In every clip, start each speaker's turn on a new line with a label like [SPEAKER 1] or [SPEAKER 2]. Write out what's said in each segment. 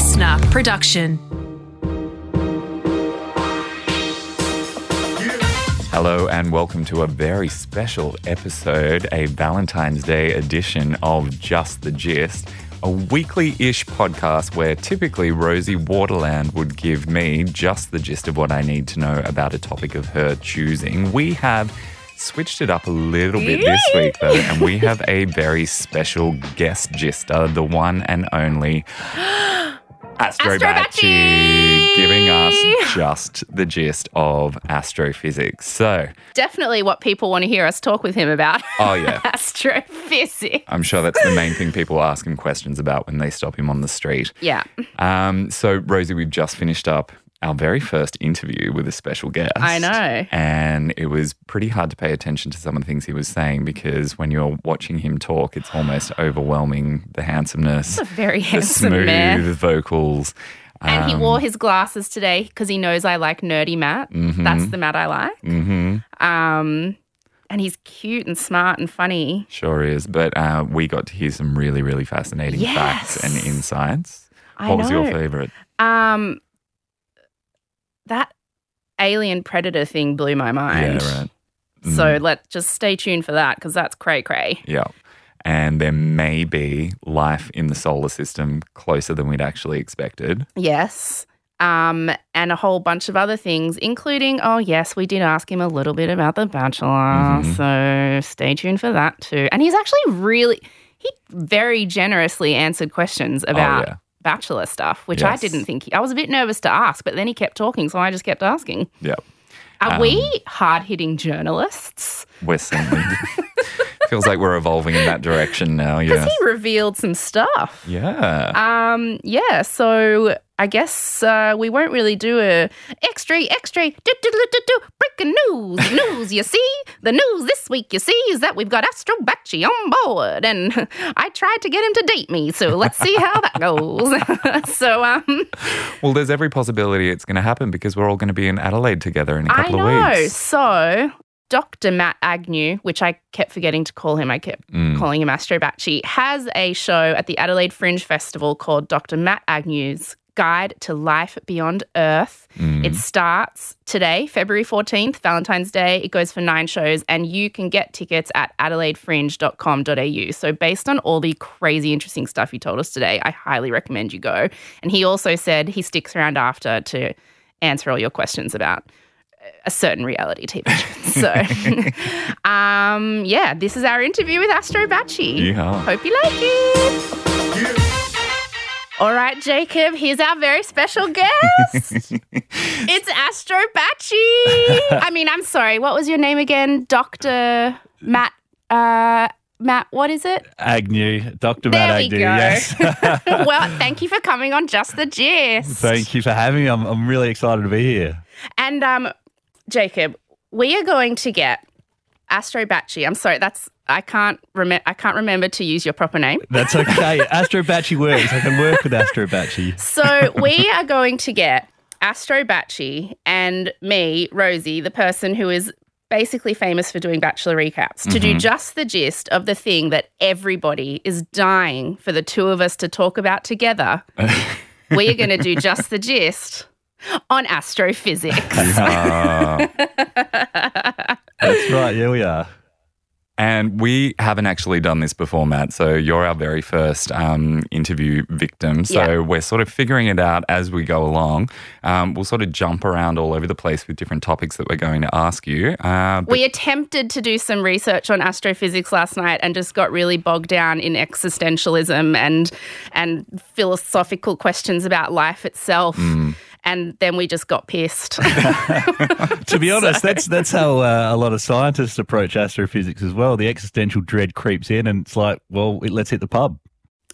[SPEAKER 1] listener production.
[SPEAKER 2] Hello and welcome to a very special episode, a Valentine's Day edition of Just the Gist, a weekly ish podcast where typically Rosie Waterland would give me just the gist of what I need to know about a topic of her choosing. We have switched it up a little bit this week though, and we have a very special guest gister, the one and only Astro Batchy, giving us just the gist of astrophysics. So,
[SPEAKER 3] Definitely what people want to hear us talk with him about.
[SPEAKER 2] oh yeah,
[SPEAKER 3] Astrophysics.
[SPEAKER 2] I'm sure that's the main thing people ask him questions about when they stop him on the street.
[SPEAKER 3] Yeah.
[SPEAKER 2] Um, so, Rosie, we've just finished up our very first interview with a special guest.
[SPEAKER 3] I know.
[SPEAKER 2] And it was pretty hard to pay attention to some of the things he was saying because when you're watching him talk, it's almost overwhelming the handsomeness,
[SPEAKER 3] a very
[SPEAKER 2] the
[SPEAKER 3] handsome
[SPEAKER 2] smooth
[SPEAKER 3] man.
[SPEAKER 2] vocals.
[SPEAKER 3] And he
[SPEAKER 2] Um,
[SPEAKER 3] wore his glasses today because he knows I like nerdy Matt. That's the Matt I like.
[SPEAKER 2] mhm.
[SPEAKER 3] Um, and he's cute and smart and funny.
[SPEAKER 2] Sure is. But uh, we got to hear some really, really fascinating facts and insights.
[SPEAKER 3] I
[SPEAKER 2] What was your favorite?
[SPEAKER 3] Um, that alien predator thing blew my mind.
[SPEAKER 2] Yeah, right.
[SPEAKER 3] So let's just stay tuned for that because that's cray cray.
[SPEAKER 2] Yeah. And there may be life in the solar system closer than we'd actually expected.
[SPEAKER 3] Yes. Um, and a whole bunch of other things, including, oh, yes, we did ask him a little bit about The Bachelor.
[SPEAKER 2] Mhm.
[SPEAKER 3] So stay tuned for that too. And he's actually really, he very generously answered questions about
[SPEAKER 2] oh, yeah.
[SPEAKER 3] Bachelor stuff, which I didn't think, he, I was a bit nervous to ask, but then he kept talking. So I just kept asking.
[SPEAKER 2] Yeah.
[SPEAKER 3] Are
[SPEAKER 2] Um,
[SPEAKER 3] we hard hitting journalists?
[SPEAKER 2] We're certainly. feels like we're evolving in that direction now.
[SPEAKER 3] Because he revealed some stuff.
[SPEAKER 2] Yeah.
[SPEAKER 3] Um, yeah, so I guess uh, we won't really do a extra, extra, do, do, do, do, do, breaking news. news, you see? The news this week, you see, is that we've got Astro Batchy on board. And I tried to get him to date me, so let's see how that goes. so, um,
[SPEAKER 2] Well, there's every possibility it's going to happen because we're all going to be in Adelaide together in a couple
[SPEAKER 3] know.
[SPEAKER 2] of weeks.
[SPEAKER 3] So, Dr. Matt Agnew, which I kept forgetting to call him, I kept
[SPEAKER 2] Mm.
[SPEAKER 3] calling him Astro Batchy, has a show at the Adelaide Fringe Festival called Dr. Matt Agnew's Guide to Life Beyond Earth.
[SPEAKER 2] Mm.
[SPEAKER 3] It starts today, February 14th, Valentine's Day. It goes for nine shows, and you can get tickets at adelaidefringe.com.au. So, based on all the crazy, interesting stuff he told us today, I highly recommend you go. And he also said he sticks around after to answer all your questions about a certain reality TV. So, um, yeah, this is our interview with Astro.
[SPEAKER 2] Yeehaw.
[SPEAKER 3] Hope you like it. All right, Jacob, here's our very special guest. it's Astro Batchy. I mean, I'm sorry, what was your name again? Dr. Matt. Uh, Matt, what is it?
[SPEAKER 4] Agnew, Dr.
[SPEAKER 3] There
[SPEAKER 4] Matt
[SPEAKER 3] we
[SPEAKER 4] Agnew.
[SPEAKER 3] go.
[SPEAKER 4] Yes.
[SPEAKER 3] well, thank you for coming on Just the Gist.
[SPEAKER 4] Thank you for having me. I'm, I'm really excited to be here.
[SPEAKER 3] And um, Jacob, we are going to get Astro Batchy. I'm sorry, that's I can't remember. I can't remember to use your proper name.
[SPEAKER 4] That's okay. Astro Batchy works. I can work with Astro Batchy.
[SPEAKER 3] So we are going to get Astro Batchy and me, Rosie, the person who is basically famous for doing Bachelor recaps, to do mm-hmm. just the gist of the thing that everybody is dying for the two of us to talk about together. we are going to do just the gist on astrophysics.
[SPEAKER 4] That's right. Yeah, we are.
[SPEAKER 2] And we haven't actually done this before, Matt. So you're our very first um, interview victim. So
[SPEAKER 3] Yeah.
[SPEAKER 2] we're sort of figuring it out as we go along. Um, we'll sort of jump around all over the place with different topics that we're going to ask you. Uh,
[SPEAKER 3] We attempted to do some research on astrophysics last night and just got really bogged down in existentialism and and philosophical questions about life itself. And then we just got pissed.
[SPEAKER 4] To be honest, that's that's how uh, a lot of scientists approach astrophysics as well. The existential dread creeps in, and it's like, well, let's hit the pub.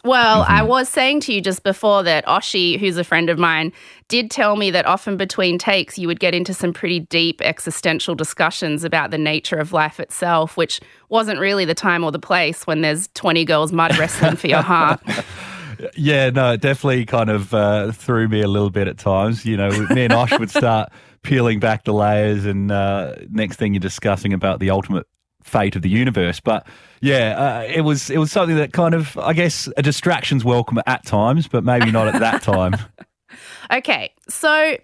[SPEAKER 3] Well, I was saying to you just before that Oshi, who's a friend of mine, did tell me that often between takes you would get into some pretty deep existential discussions about the nature of life itself, which wasn't really the time or the place when there's 20 girls mud wrestling for your heart.
[SPEAKER 4] Yeah, no, it definitely kind of uh, threw me a little bit at times. You know, me and Osh would start peeling back the layers, and uh, next thing you're discussing about the ultimate fate of the universe. But yeah, uh, it was it was something that kind of I guess a distraction's welcome at times, but maybe not at that time.
[SPEAKER 3] Okay, so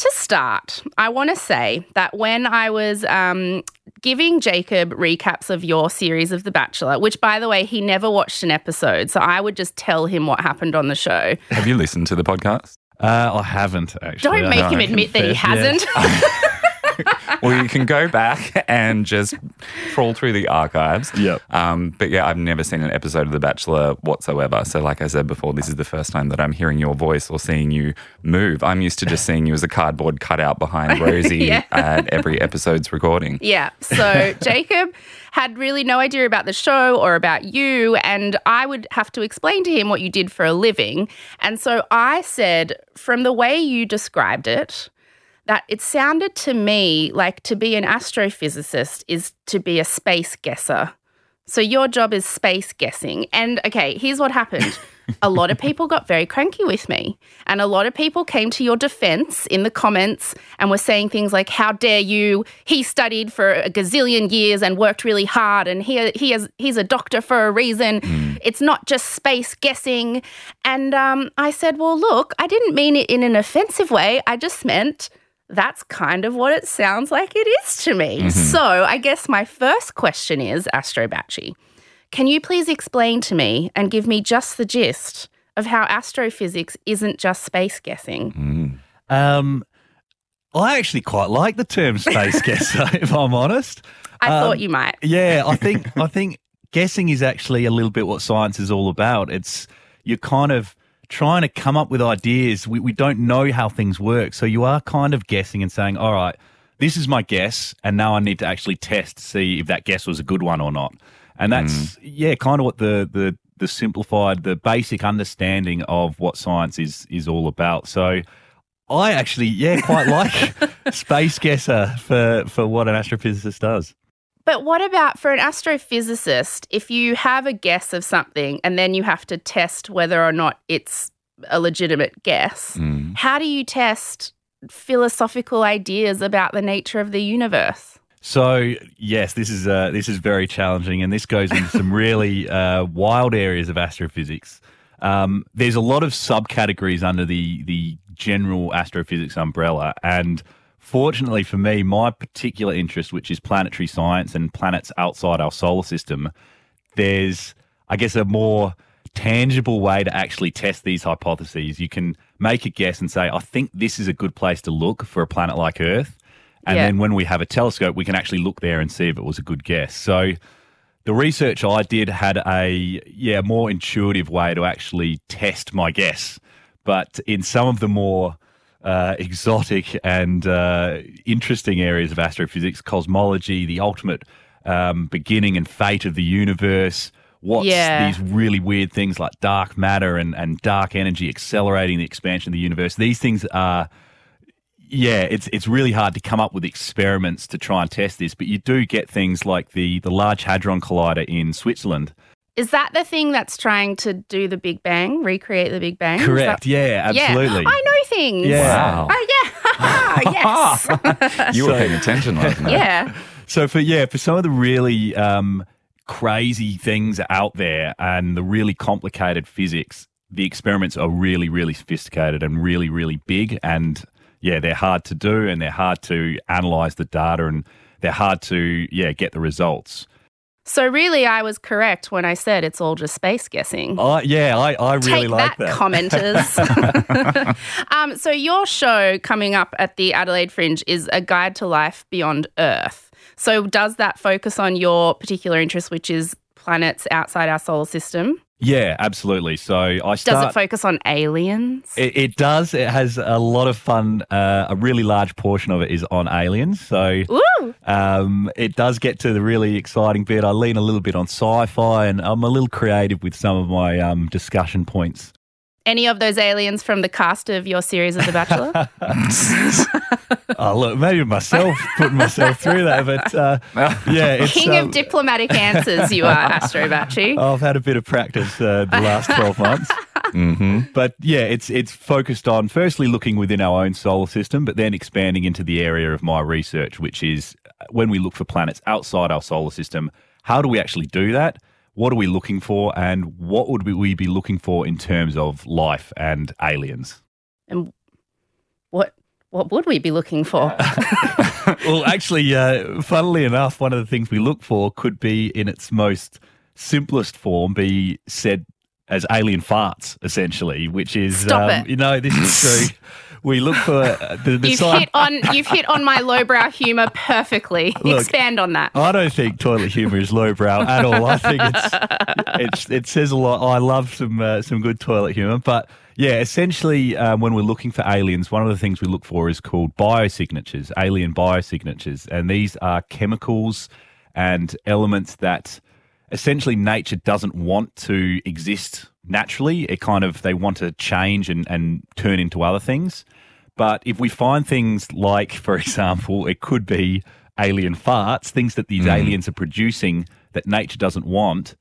[SPEAKER 3] to start, I want to say that when I was um, giving Jacob recaps of your series of The Bachelor, which by the way, he never watched an episode, so I would just tell him what happened on the show.
[SPEAKER 2] Have you listened to the podcast?
[SPEAKER 4] Uh, I haven't actually.
[SPEAKER 3] Don't
[SPEAKER 4] I
[SPEAKER 3] make
[SPEAKER 4] have
[SPEAKER 3] him
[SPEAKER 4] to
[SPEAKER 3] admit that he hasn't.
[SPEAKER 2] well, you can go back and just trawl through the archives.
[SPEAKER 4] Yep.
[SPEAKER 2] Um, but yeah, I've never seen an episode of The Bachelor whatsoever. So, like I said before, this is the first time that I'm hearing your voice or seeing you move. I'm used to just seeing you as a cardboard cutout behind Rosie
[SPEAKER 3] Yeah.
[SPEAKER 2] at every episode's recording.
[SPEAKER 3] Yeah. So Jacob had really no idea about the show or about you. And I would have to explain to him what you did for a living. And so I said, from the way you described it, that it sounded to me like to be an astrophysicist is to be a space guesser. So your job is space guessing. And okay, here's what happened. a lot of people got very cranky with me. And a lot of people came to your defense in the comments and were saying things like, How dare you? He studied for a gazillion years and worked really hard and he, he has, he's a doctor for a reason. It's not just space guessing. And um, I said, Well, look, I didn't mean it in an offensive way. I just meant that's kind of what it sounds like it is to me. So I guess my first question is, Astro Batchy, can you please explain to me and give me just the gist of how astrophysics isn't just space guessing?
[SPEAKER 4] Um, I actually quite like the term space guesser, if I'm honest.
[SPEAKER 3] I
[SPEAKER 4] Um,
[SPEAKER 3] thought you might.
[SPEAKER 4] Yeah, I think I think guessing is actually a little bit what science is all about. It's you're kind of trying to come up with ideas. We we don't know how things work, so you are kind of guessing and saying, "All right, this is my guess, and now I need to actually test to see if that guess was a good one or not." And that's mm. yeah, kind of what the the the simplified, the basic understanding of what science is is all about. So. I actually, yeah, quite like space guesser for, for what an astrophysicist does.
[SPEAKER 3] But what about for an astrophysicist, if you have a guess of something and then you have to test whether or not it's a legitimate guess,
[SPEAKER 2] Mm.
[SPEAKER 3] how do you test philosophical ideas about the nature of the universe?
[SPEAKER 4] So yes, this is uh, this is very challenging, and this goes into some really uh, wild areas of astrophysics. Um, there's a lot of subcategories under the the general astrophysics umbrella, and fortunately for me, my particular interest, which is planetary science and planets outside our solar system, there's I guess a more tangible way to actually test these hypotheses. You can make a guess and say, I think this is a good place to look for a planet like Earth. And
[SPEAKER 3] Yeah.
[SPEAKER 4] then when we have a telescope, we can actually look there and see if it was a good guess. So the research I did had a yeah more intuitive way to actually test my guess, but in some of the more uh, exotic and uh, interesting areas of astrophysics, cosmology, the ultimate um, beginning and fate of the universe. What's
[SPEAKER 3] Yeah.
[SPEAKER 4] these really weird things like dark matter and, and dark energy accelerating the expansion of the universe? These things are yeah, it's it's really hard to come up with experiments to try and test this, but you do get things like the the Large Hadron Collider in Switzerland.
[SPEAKER 3] Is that the thing that's trying to do the Big Bang, recreate the Big Bang?
[SPEAKER 4] Correct.
[SPEAKER 3] that-
[SPEAKER 4] Yeah, absolutely.
[SPEAKER 3] Yeah. I know things.
[SPEAKER 4] Yeah.
[SPEAKER 2] Wow.
[SPEAKER 3] Oh, yeah. yes.
[SPEAKER 2] You were paying attention last night.
[SPEAKER 3] yeah.
[SPEAKER 4] So for yeah, for some of the really um, crazy things out there and the really complicated physics, the experiments are really really sophisticated and really really big and yeah, they're hard to do and they're hard to analyze the data and they're hard to yeah, get the results.
[SPEAKER 3] So really, I was correct when I said it's all just space guessing.
[SPEAKER 4] I yeah, I, I really
[SPEAKER 3] Take
[SPEAKER 4] like
[SPEAKER 3] that,
[SPEAKER 4] that.
[SPEAKER 3] commenters. um, so your show coming up at the Adelaide Fringe is a guide to life beyond Earth. So does that focus on your particular interest, which is planets outside our solar system?
[SPEAKER 4] Yeah, absolutely. So I
[SPEAKER 3] Does it focus on aliens?
[SPEAKER 4] It, it does. It has a lot of fun. Uh, a really large portion of it is on aliens. So um, it does get to the really exciting bit. I lean a little bit on sci-fi, and I'm a little creative with some of my um, discussion points.
[SPEAKER 3] Any of those aliens from the cast of your series of The Bachelor?
[SPEAKER 4] oh, look, maybe myself putting myself through that, but uh, yeah, it's.
[SPEAKER 3] King
[SPEAKER 4] um,
[SPEAKER 3] of diplomatic answers, you are, Astro Bachi.
[SPEAKER 4] I've had a bit of practice uh, the last 12 months.
[SPEAKER 2] Mm-hmm.
[SPEAKER 4] But yeah, it's it's focused on firstly looking within our own solar system, but then expanding into the area of my research, which is uh, when we look for planets outside our solar system. How do we actually do that? What are we looking for, and what would we be looking for in terms of life and aliens?
[SPEAKER 3] And what what would we be looking for?
[SPEAKER 4] well, actually, uh, funnily enough, one of the things we look for could be in its most simplest form be said as alien farts, essentially, which is um, you know this is true. We look for the, the
[SPEAKER 3] you've
[SPEAKER 4] side-
[SPEAKER 3] hit on you've hit on my lowbrow humor perfectly.
[SPEAKER 4] Look,
[SPEAKER 3] Expand on that.
[SPEAKER 4] I don't think toilet humor is lowbrow at all. I think it's, it's it says a lot. I love some uh, some good toilet humor, but yeah, essentially, um, when we're looking for aliens, one of the things we look for is called biosignatures, alien biosignatures, and these are chemicals and elements that essentially nature doesn't want to exist naturally. It kind of they want to change and, and turn into other things. But if we find things like, for example, it could be alien farts, things that these mm. aliens are producing that nature doesn't want,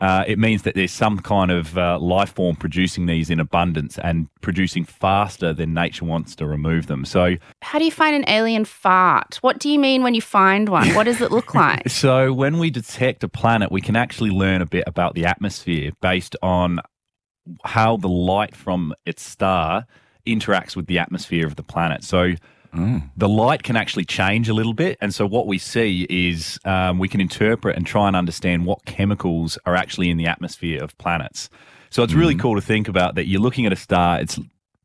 [SPEAKER 4] uh, it means that there's some kind of uh, life form producing these in abundance and producing faster than nature wants to remove them. So,
[SPEAKER 3] How do you find an alien fart? What do you mean when you find one? What does it look like?
[SPEAKER 4] so when we detect a planet, we can actually learn a bit about the atmosphere based on how the light from its star interacts with the atmosphere of the planet. So the light can actually change a little bit. And so what we see is um, we can interpret and try and understand what chemicals are actually in the atmosphere of planets. So it's really cool to think about that you're looking at a star, it's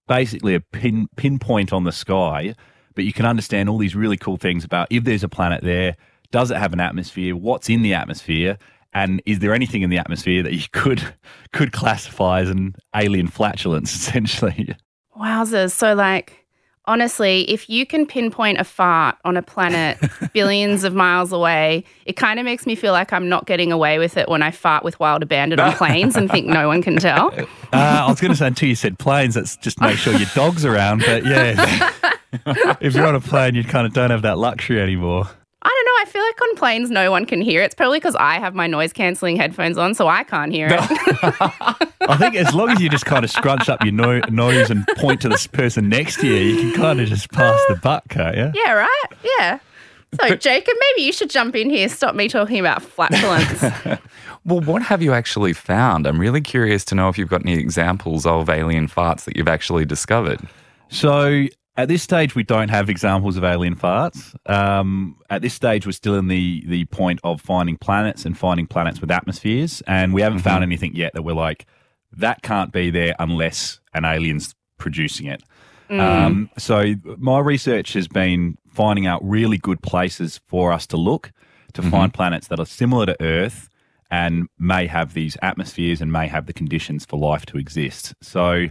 [SPEAKER 4] basically a pin, pinpoint on the sky, but you can understand all these really cool things about if there's a planet there, does it have an atmosphere? What's in the atmosphere? And is there anything in the atmosphere that you could could classify as an alien flatulence, essentially?
[SPEAKER 3] Wowzers. So, like, honestly, if you can pinpoint a fart on a planet billions of miles away, it kind of makes me feel like I'm not getting away with it when I fart with wild abandon on planes and think no one can tell.
[SPEAKER 4] Uh, I was going to say until you said planes, that's just make sure your dog's around. But yeah, if you're on a plane, you kind of don't have that luxury anymore.
[SPEAKER 3] I know. I feel like on planes, no one can hear it. It's probably because I have my noise cancelling headphones on, so I can't hear it.
[SPEAKER 4] I think as long as you just kind of scrunch up your no- nose and point to this person next to you, you can kind of just pass the buck, can't you?
[SPEAKER 3] yeah, right? Yeah. So, Jacob, maybe you should jump in here. Stop me talking about flatulence.
[SPEAKER 2] Well, what have you actually found? I'm really curious to know if you've got any examples of alien farts that you've actually discovered.
[SPEAKER 4] So at this stage, we don't have examples of alien farts. Um, at this stage, we're still in the the point of finding planets and finding planets with atmospheres, and we haven't found anything yet that we're like that can't be there unless an alien's producing it. Um, so my research has been finding out really good places for us to look to find planets that are similar to Earth and may have these atmospheres and may have the conditions for life to exist. So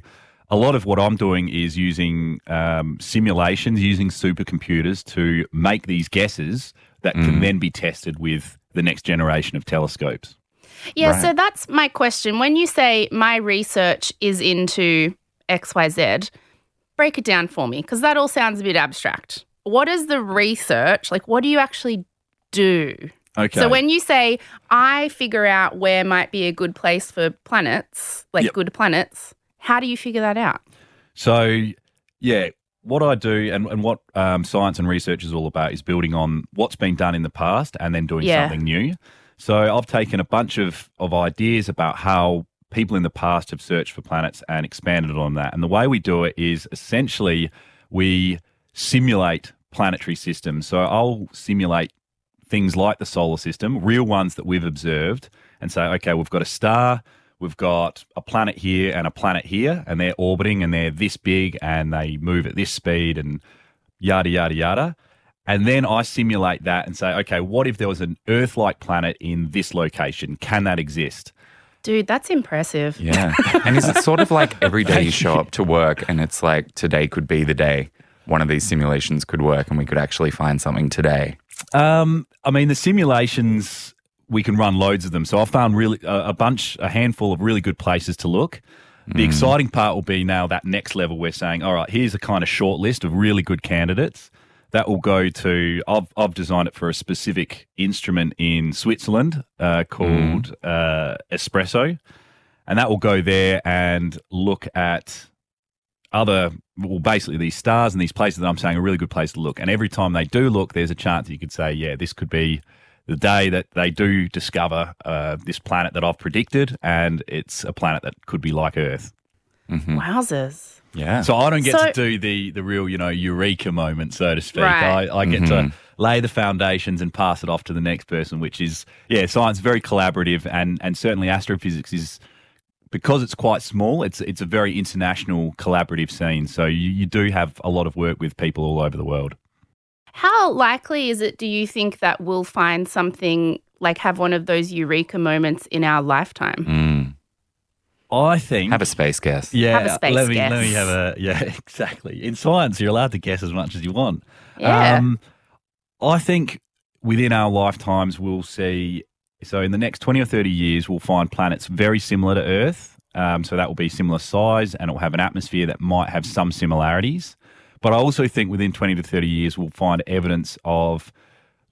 [SPEAKER 4] a lot of what I'm doing is using um, simulations, using supercomputers to make these guesses that can then be tested with the next generation of telescopes.
[SPEAKER 3] Yeah,
[SPEAKER 2] Right.
[SPEAKER 3] so that's my question. When you say my research is into XYZ, break it down for me because that all sounds a bit abstract. What is the research? Like, what do you actually do?
[SPEAKER 4] Okay.
[SPEAKER 3] So, when you say I figure out where might be a good place for planets, like
[SPEAKER 4] Yep.
[SPEAKER 3] good planets, how do you figure that out?
[SPEAKER 4] So, yeah, what I do and, and what um, science and research is all about is building on what's been done in the past and then doing
[SPEAKER 3] Yeah.
[SPEAKER 4] something new. So, I've taken a bunch of, of ideas about how people in the past have searched for planets and expanded on that. And the way we do it is essentially we simulate planetary systems. So, I'll simulate things like the solar system, real ones that we've observed, and say, okay, we've got a star, we've got a planet here and a planet here, and they're orbiting and they're this big and they move at this speed and yada, yada, yada. And then I simulate that and say, okay, what if there was an Earth like planet in this location? Can that exist?
[SPEAKER 3] Dude, that's impressive.
[SPEAKER 2] Yeah. and is it sort of like every day you show up to work and it's like today could be the day one of these simulations could work and we could actually find something today?
[SPEAKER 4] Um, I mean, the simulations we can run loads of them. So I found really a, a bunch, a handful of really good places to look. The exciting part will be now that next level. We're saying, all right, here's a kind of short list of really good candidates that will go to. I've I've designed it for a specific instrument in Switzerland uh, called uh, Espresso. and that will go there and look at other, well, basically these stars and these places that I'm saying are really good place to look. And every time they do look, there's a chance you could say, yeah, this could be the day that they do discover uh, this planet that I've predicted, and it's a planet that could be like Earth.
[SPEAKER 3] Wowzers.
[SPEAKER 2] Yeah.
[SPEAKER 4] So I don't get
[SPEAKER 3] So-
[SPEAKER 4] to do the the real, you know, eureka moment, so to speak.
[SPEAKER 3] Right.
[SPEAKER 4] I, I get to lay the foundations and pass it off to the next person, which is yeah, science very collaborative and and certainly astrophysics is because it's quite small, it's it's a very international collaborative scene. So you, you do have a lot of work with people all over the world.
[SPEAKER 3] How likely is it, do you think, that we'll find something like have one of those eureka moments in our lifetime?
[SPEAKER 2] Mm.
[SPEAKER 4] I think
[SPEAKER 2] Have a space guess.
[SPEAKER 4] yeah,
[SPEAKER 3] Have a space
[SPEAKER 4] let me
[SPEAKER 3] guess.
[SPEAKER 4] let me have a yeah, exactly. In science, you're allowed to guess as much as you want.
[SPEAKER 3] Yeah.
[SPEAKER 4] Um, I think within our lifetimes, we'll see. So, in the next 20 or 30 years, we'll find planets very similar to Earth. Um, so, that will be similar size and it will have an atmosphere that might have some similarities. But I also think within 20 to 30 years, we'll find evidence of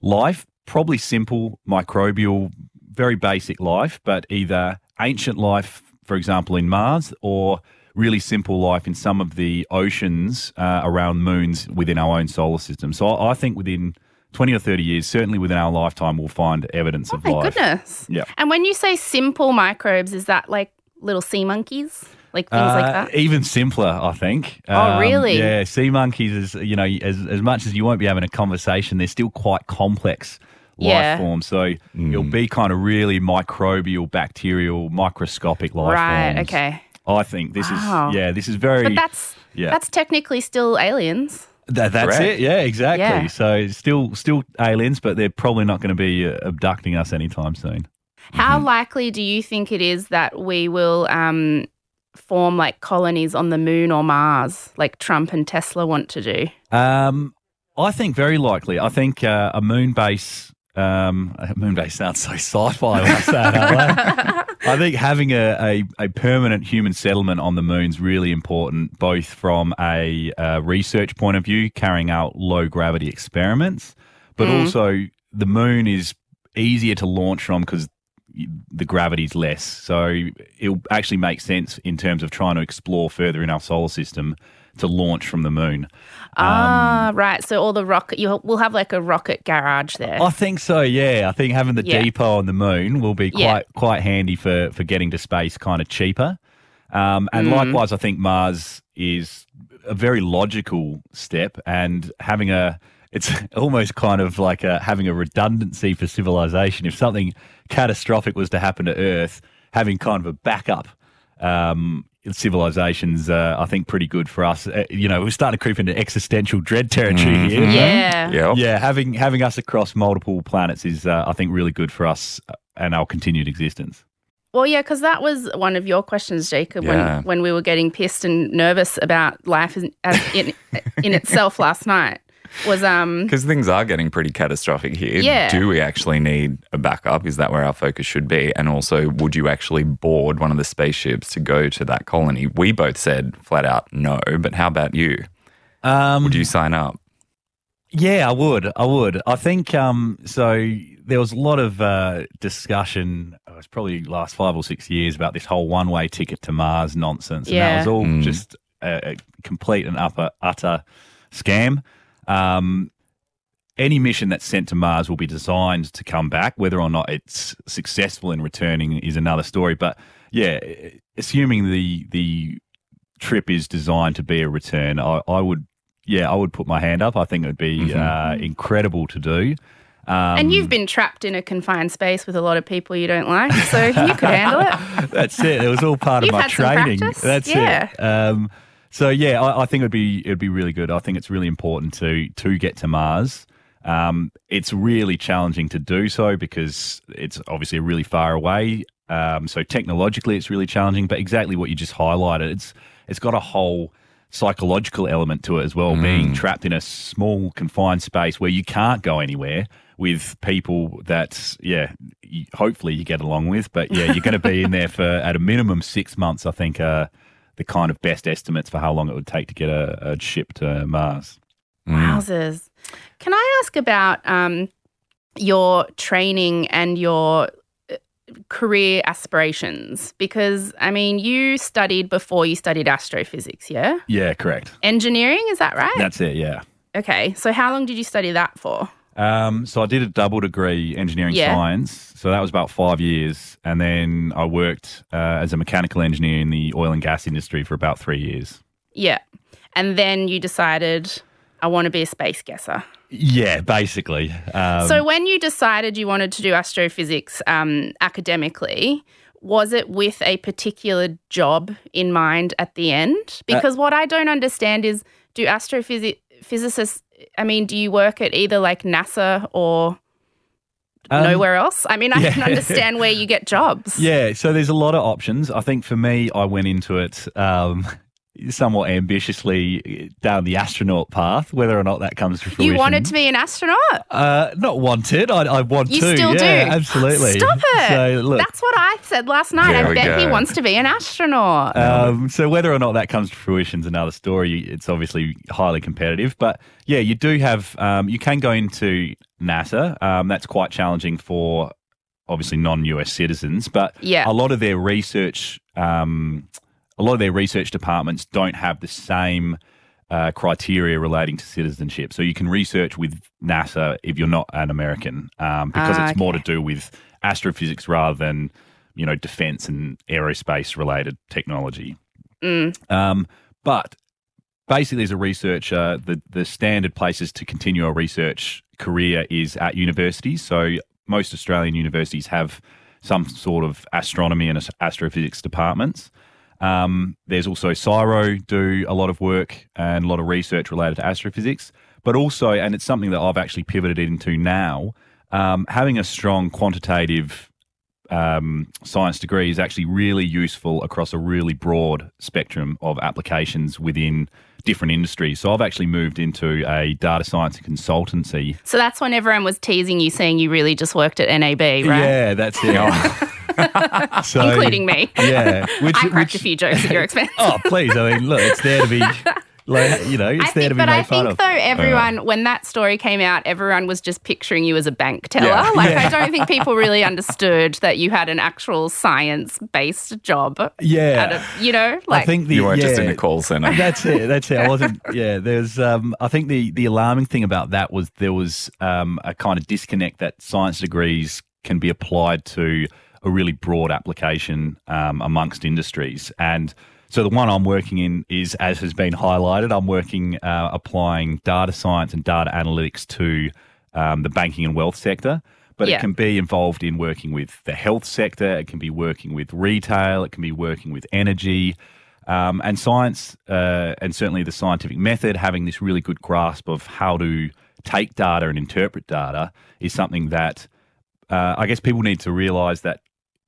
[SPEAKER 4] life, probably simple, microbial, very basic life, but either ancient life, for example, in Mars, or really simple life in some of the oceans uh, around moons within our own solar system. So I I think within 20 or 30 years, certainly within our lifetime, we'll find evidence of life.
[SPEAKER 3] Oh, My
[SPEAKER 4] life.
[SPEAKER 3] goodness.
[SPEAKER 4] Yeah.
[SPEAKER 3] And when you say simple microbes, is that like little sea monkeys? Like things like
[SPEAKER 4] Uh,
[SPEAKER 3] that?
[SPEAKER 4] Even simpler, I think. Um,
[SPEAKER 3] Oh, really?
[SPEAKER 4] Yeah, sea monkeys is you know as as much as you won't be having a conversation, they're still quite complex life
[SPEAKER 3] Yeah.
[SPEAKER 4] forms. So you'll be kind of really microbial, bacterial, microscopic life
[SPEAKER 3] Right,
[SPEAKER 4] forms. Right.
[SPEAKER 3] Okay.
[SPEAKER 4] I think this
[SPEAKER 3] Wow.
[SPEAKER 4] is yeah, this is very
[SPEAKER 3] But that's
[SPEAKER 4] yeah.
[SPEAKER 3] that's technically still aliens.
[SPEAKER 4] That, that's
[SPEAKER 2] Correct.
[SPEAKER 4] it. Yeah, exactly.
[SPEAKER 3] Yeah.
[SPEAKER 4] So still still aliens, but they're probably not going to be uh, abducting us anytime soon.
[SPEAKER 3] How
[SPEAKER 4] Mm-hmm.
[SPEAKER 3] likely do you think it is that we will um, form like colonies on the moon or Mars, like Trump and Tesla want to do?
[SPEAKER 4] Um, I think very likely. I think uh, a moon base. Um, moon base sounds so sci-fi when I say it out loud. I think having a, a, a permanent human settlement on the moon is really important, both from a uh, research point of view, carrying out low gravity experiments, but also the moon is easier to launch from because the gravity's less. So it'll actually make sense in terms of trying to explore further in our solar system to launch from the moon.
[SPEAKER 3] ah, right. So all the rocket, you we'll have like a rocket garage there.
[SPEAKER 4] I think so. Yeah, I think having the
[SPEAKER 3] Yeah.
[SPEAKER 4] depot on the moon will be quite
[SPEAKER 3] Yeah.
[SPEAKER 4] quite handy for for getting to space, kind of cheaper. Um, and
[SPEAKER 3] Mm.
[SPEAKER 4] likewise, I think Mars is a very logical step, and having a it's almost kind of like a, having a redundancy for civilization. If something catastrophic was to happen to Earth, having kind of a backup um, civilizations, uh, I think, pretty good for us. Uh, you know, we're starting to creep into existential dread territory here.
[SPEAKER 3] yeah.
[SPEAKER 2] Yep.
[SPEAKER 4] Yeah, having having us across multiple planets is, uh, I think, really good for us uh, and our continued existence.
[SPEAKER 3] Well, yeah, because that was one of your questions, Jacob,
[SPEAKER 2] Yeah.
[SPEAKER 3] when, when we were getting pissed and nervous about life in, in, in itself last night. Was um
[SPEAKER 2] Because things are getting pretty catastrophic here.
[SPEAKER 3] Yeah.
[SPEAKER 2] Do we actually need a backup? Is that where our focus should be? And also, would you actually board one of the spaceships to go to that colony? We both said flat out no, but how about you?
[SPEAKER 4] Um,
[SPEAKER 2] Would you sign up?
[SPEAKER 4] Yeah, I would. I would. I think um, so. There was a lot of uh, discussion. It was probably last five or six years about this whole one-way ticket to Mars nonsense, and that was all
[SPEAKER 2] Mm.
[SPEAKER 4] just a, a complete and upper utter scam. Um, any mission that's sent to Mars will be designed to come back. Whether or not it's successful in returning is another story. But yeah, assuming the the trip is designed to be a return, I, I would yeah I would put my hand up. I think it would be
[SPEAKER 2] Mhm.
[SPEAKER 4] uh, incredible to do. Um,
[SPEAKER 3] and you've been trapped in a confined space with a lot of people you don't like, so you could handle it.
[SPEAKER 4] That's it. It was all part of
[SPEAKER 3] You've
[SPEAKER 4] my
[SPEAKER 3] had
[SPEAKER 4] training.
[SPEAKER 3] practice.
[SPEAKER 4] That's
[SPEAKER 3] Yeah.
[SPEAKER 4] it. Um, so yeah, I, I think it'd be it'd be really good. I think it's really important to to get to Mars. Um, it's really challenging to do so because it's obviously really far away. Um, so technologically, it's really challenging. But exactly what you just highlighted, it's it's got a whole psychological element to it as well. Being trapped in a small confined space where you can't go anywhere with people that yeah, you, hopefully you get along with. But yeah, you're going to be in there for at a minimum six months. I think uh, the kind of best estimates for how long it would take to get a, a ship to Mars.
[SPEAKER 2] Mm.
[SPEAKER 3] Wowzers. Can I ask about um, your training and your uh, career aspirations? Because, I mean, you studied before you studied astrophysics, yeah?
[SPEAKER 4] Yeah, correct.
[SPEAKER 3] Engineering, is that right?
[SPEAKER 4] That's it, yeah.
[SPEAKER 3] okay. So, how long did you study that for?
[SPEAKER 4] Um, so I did a double degree engineering
[SPEAKER 3] Yeah.
[SPEAKER 4] science. So that was about five years. And then I worked uh, as a mechanical engineer in the oil and gas industry for about three years.
[SPEAKER 3] Yeah. And then you decided, I want to be a space guesser.
[SPEAKER 4] Yeah, basically. Um,
[SPEAKER 3] so, when you decided you wanted to do astrophysics um, academically, was it with a particular job in mind at the end? Because what I don't understand is do astrophysicists, I mean, do you work at either like NASA or
[SPEAKER 4] Um,
[SPEAKER 3] nowhere else? I mean, I
[SPEAKER 4] yeah.
[SPEAKER 3] can understand where you get jobs.
[SPEAKER 4] Yeah, so there's a lot of options. I think for me, I went into it um, somewhat ambitiously down the astronaut path, whether or not that comes to fruition.
[SPEAKER 3] You wanted to be an astronaut?
[SPEAKER 4] Uh, not wanted. I, I want
[SPEAKER 3] You
[SPEAKER 4] to.
[SPEAKER 3] still
[SPEAKER 4] yeah,
[SPEAKER 3] do.
[SPEAKER 4] absolutely.
[SPEAKER 3] Stop it.
[SPEAKER 4] So look,
[SPEAKER 3] That's what I said last night.
[SPEAKER 2] There
[SPEAKER 3] I
[SPEAKER 2] we
[SPEAKER 3] bet he wants to be an astronaut.
[SPEAKER 4] Um, so whether or not that comes to fruition is another story. It's obviously highly competitive, but yeah, you do have um, you can go into NASA. Um, that's quite challenging for obviously non-US citizens, but
[SPEAKER 3] Yeah.
[SPEAKER 4] a lot of their research, um, a lot of their research departments don't have the same. Uh, criteria relating to citizenship. So you can research with NASA if you're not an American, um, because
[SPEAKER 3] Ah,
[SPEAKER 4] it's more to do with astrophysics rather than you know defense and aerospace related technology.
[SPEAKER 3] Mm.
[SPEAKER 4] Um, but basically, as a researcher, the, the standard places to continue a research career is at universities. So most Australian universities have some sort of astronomy and astrophysics departments. Um, there's also CSIRO do a lot of work and a lot of research related to astrophysics, but also, and it's something that I've actually pivoted into now, um, having a strong quantitative um, science degree is actually really useful across a really broad spectrum of applications within different industries. So I've actually moved into a data science consultancy.
[SPEAKER 3] So that's when everyone was teasing you, saying you really just worked at NAB, right?
[SPEAKER 4] Yeah, that's it. so,
[SPEAKER 3] Including me.
[SPEAKER 4] Yeah, which,
[SPEAKER 3] I cracked
[SPEAKER 4] which-
[SPEAKER 3] a few jokes at your expense.
[SPEAKER 4] Oh, please! I mean, look, it's there to be, like, you know, it's
[SPEAKER 3] I
[SPEAKER 4] there
[SPEAKER 3] think,
[SPEAKER 4] to be
[SPEAKER 3] but
[SPEAKER 4] made
[SPEAKER 3] I
[SPEAKER 4] fun
[SPEAKER 3] think
[SPEAKER 4] of.
[SPEAKER 3] though everyone, when that story came out, everyone was just picturing you as a bank teller.
[SPEAKER 2] Yeah.
[SPEAKER 3] Like
[SPEAKER 4] Yeah.
[SPEAKER 3] I don't think people really understood that you had an actual science-based job.
[SPEAKER 4] yeah,
[SPEAKER 3] At a, you know, like
[SPEAKER 4] I think the
[SPEAKER 2] You weren't just in a call center.
[SPEAKER 4] That's it. That's it. I wasn't. Yeah, there's. Um, I think the the alarming thing about that was there was um, a kind of disconnect that science degrees can be applied to a really broad application um, amongst industries, and so the one I'm working in is, as has been highlighted, I'm working uh, applying data science and data analytics to um, the banking and wealth sector. But
[SPEAKER 3] Yeah.
[SPEAKER 4] it can be involved in working with the health sector. It can be working with retail. It can be working with energy. Um, and science, uh, and certainly the scientific method, having this really good grasp of how to take data and interpret data is something that uh, I guess people need to realize that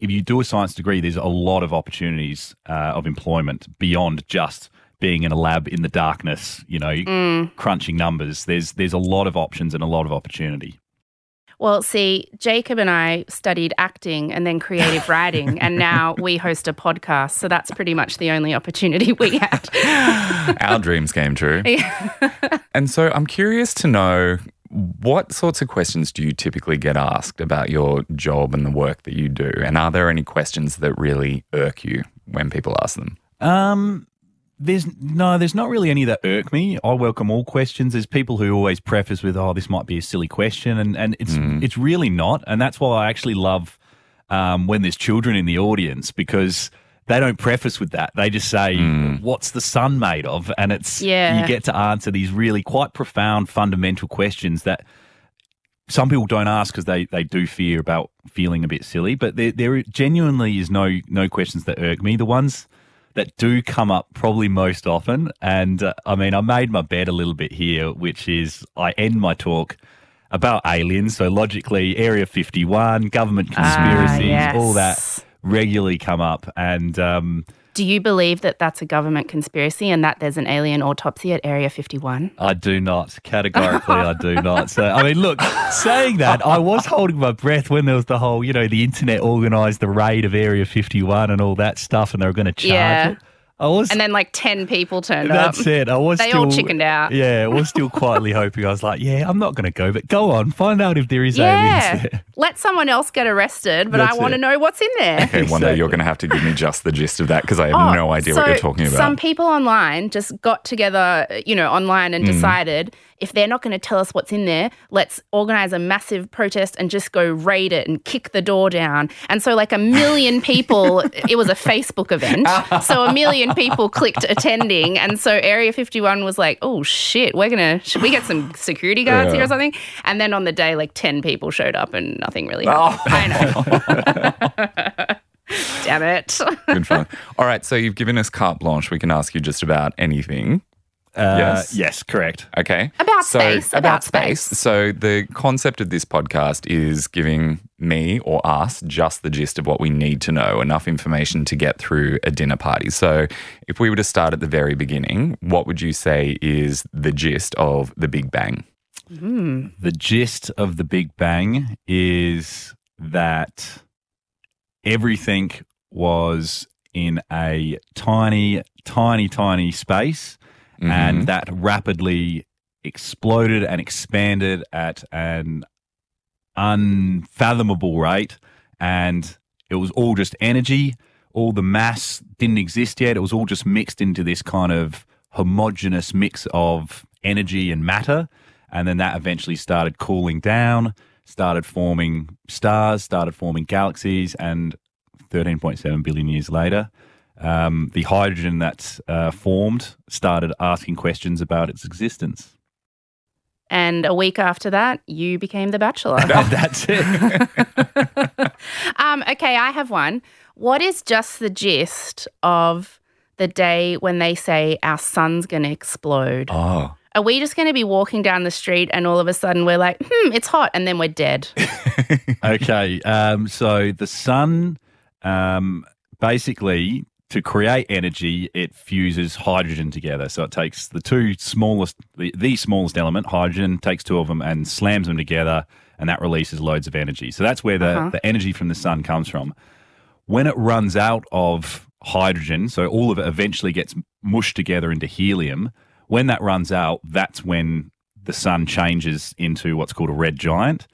[SPEAKER 4] if you do a science degree, there's a lot of opportunities uh, of employment beyond just being in a lab in the darkness, you know, crunching numbers. There's there's a lot of options and a lot of opportunity.
[SPEAKER 3] Well, see, Jacob and I studied acting and then creative writing, and now we host a podcast. So that's pretty much the only opportunity we had.
[SPEAKER 2] Our dreams came true. and so I'm curious to know what sorts of questions do you typically get asked about your job and the work that you do? And are there any questions that really irk you when people ask them?
[SPEAKER 4] Um, there's no, there's not really any that irk me. I welcome all questions. There's people who always preface with, "Oh, this might be a silly question," and and it's it's really not. And that's why I actually love um, when there's children in the audience because they don't preface with that. They just say, "What's the sun made of?" And it's
[SPEAKER 3] Yeah.
[SPEAKER 4] you get to answer these really quite profound, fundamental questions that some people don't ask because they, they do fear about feeling a bit silly. But there there genuinely is no no questions that irk me. The ones that do come up probably most often, and uh, I mean, I made my bed a little bit here, which is I end my talk about aliens. So logically, Area Fifty One, government conspiracies,
[SPEAKER 3] yes.
[SPEAKER 4] all that regularly come up, and um,
[SPEAKER 3] Do you believe that that's a government conspiracy and that there's an alien autopsy at Area 51?
[SPEAKER 4] I do not. Categorically, I do not. So, I mean, look, saying that, I was holding my breath when there was the whole, you know, the internet organised the raid of Area 51 and all that stuff, and they were going to charge
[SPEAKER 3] Yeah.
[SPEAKER 4] it. I was.
[SPEAKER 3] And then like 10 people turned up.
[SPEAKER 4] That's it. I was.
[SPEAKER 3] They
[SPEAKER 4] still,
[SPEAKER 3] all chickened out.
[SPEAKER 4] Yeah, I was still quietly hoping. I was like, yeah, I'm not going to go, but go on, find out if there is
[SPEAKER 3] Yeah.
[SPEAKER 4] aliens there.
[SPEAKER 3] Let someone else get arrested, but I want to know what's in there.
[SPEAKER 2] Okay, one day you're going to have to give me just the gist of that because I have
[SPEAKER 3] Oh,
[SPEAKER 2] no idea
[SPEAKER 3] so
[SPEAKER 2] what you're talking about.
[SPEAKER 3] Some people online just got together, you know, online
[SPEAKER 2] Mm.
[SPEAKER 3] and decided if they're not going to tell us what's in there, let's organize a massive protest and just go raid it and kick the door down. And so, like a million people, it was a Facebook event. So a million people clicked attending. And so Area 51 was like, oh shit, we're going to, should we get some security guards
[SPEAKER 2] Yeah.
[SPEAKER 3] here or something? And then on the day, like 10 people showed up and nothing really happened.
[SPEAKER 2] Oh.
[SPEAKER 3] I know. Damn it.
[SPEAKER 2] Good fun. All right, so you've given us carte blanche. We can ask you just about anything.
[SPEAKER 4] Uh,
[SPEAKER 2] Yes.
[SPEAKER 4] yes, correct.
[SPEAKER 2] Okay.
[SPEAKER 3] About
[SPEAKER 2] so,
[SPEAKER 3] space, about space.
[SPEAKER 2] So the concept of this podcast is giving me or us just the gist of what we need to know, enough information to get through a dinner party. So if we were to start at the very beginning, what would you say is the gist of the Big Bang?
[SPEAKER 4] The gist of the Big Bang is that everything was in a tiny, tiny, tiny space,
[SPEAKER 2] Mhm.
[SPEAKER 4] and that rapidly exploded and expanded at an unfathomable rate. And it was all just energy. All the mass didn't exist yet. It was all just mixed into this kind of homogeneous mix of energy and matter. And then that eventually started cooling down, started forming stars, started forming galaxies, and 13.7 billion years later, um, the hydrogen that uh, formed started asking questions about its existence.
[SPEAKER 3] And a week after that, you became the bachelor.
[SPEAKER 4] That's it.
[SPEAKER 3] um, okay, I have one. What is just the gist of the day when they say our sun's going to explode?
[SPEAKER 2] Oh.
[SPEAKER 3] Are we just going to be walking down the street and all of a sudden we're like, hmm, it's hot, and then we're dead?
[SPEAKER 4] okay. Um, so the sun, um, basically, to create energy, it fuses hydrogen together. So it takes the two smallest, the, the smallest element, hydrogen, takes two of them and slams them together, and that releases loads of energy. So that's where the,
[SPEAKER 3] Uh-huh.
[SPEAKER 4] the energy from the sun comes from. When it runs out of hydrogen, so all of it eventually gets mushed together into helium. When that runs out, that's when the sun changes into what's called a red giant.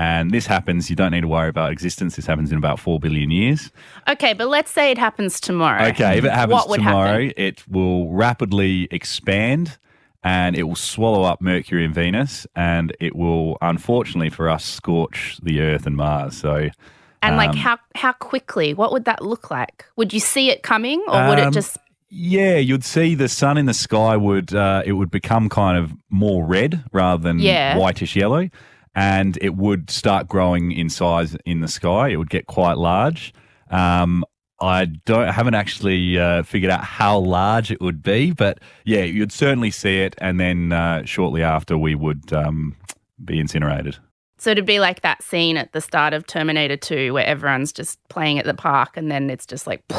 [SPEAKER 4] And this happens, you don't need to worry about existence. This happens in about 4 billion years.
[SPEAKER 3] Okay, but let's say it happens tomorrow.
[SPEAKER 4] Okay, if it happens tomorrow,
[SPEAKER 3] happen?
[SPEAKER 4] it will rapidly expand and it will swallow up Mercury and Venus. And it will, unfortunately for us, scorch the Earth and Mars. So,
[SPEAKER 3] And like
[SPEAKER 4] um,
[SPEAKER 3] how how quickly? What would that look like? Would you see it coming, or would it
[SPEAKER 4] Um,
[SPEAKER 3] just?
[SPEAKER 4] yeah, you'd see the sun in the sky would uh, it would become kind of more red rather than
[SPEAKER 3] Yeah.
[SPEAKER 4] whitish yellow, and it would start growing in size in the sky. It would get quite large. Um, I don't haven't actually uh, figured out how large it would be, but yeah, you'd certainly see it, and then uh, shortly after we would um, be incinerated.
[SPEAKER 3] So it'd be like that scene at the start of Terminator 2 where everyone's just playing at the park and then it's just like,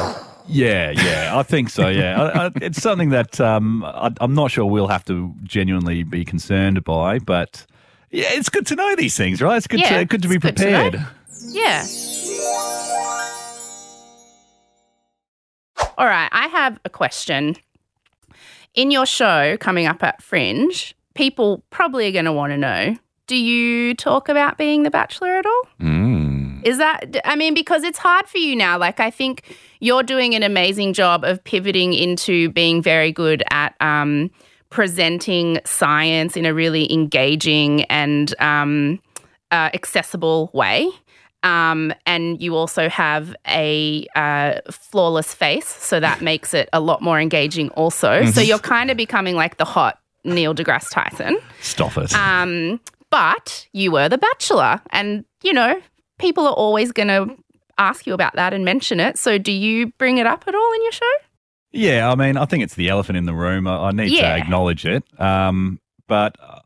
[SPEAKER 4] Yeah, yeah, I think so. Yeah, I, I, it's something that um, I, I'm not sure we'll have to genuinely be concerned by, but yeah, it's good to know these things, right? It's good
[SPEAKER 3] Yeah,
[SPEAKER 4] to good to be
[SPEAKER 3] good to
[SPEAKER 4] prepared.
[SPEAKER 3] yeah. All right, I have a question. In your show coming up at Fringe, people probably are going to want to know do you talk about being the bachelor at all?
[SPEAKER 2] Mm.
[SPEAKER 3] Is that, I mean, because it's hard for you now. Like, I think you're doing an amazing job of pivoting into being very good at um, presenting science in a really engaging and um, uh, accessible way. Um, and you also have a uh, flawless face, so that makes it a lot more engaging, also. So you're kind of becoming like the hot Neil deGrasse Tyson.
[SPEAKER 4] Stop it.
[SPEAKER 3] Um, but you were the bachelor, and you know people are always going to ask you about that and mention it. So do you bring it up at all in your show?
[SPEAKER 4] Yeah, I mean, I think it's the elephant in the room. I, I need
[SPEAKER 3] Yeah.
[SPEAKER 4] to acknowledge it. Um, but uh,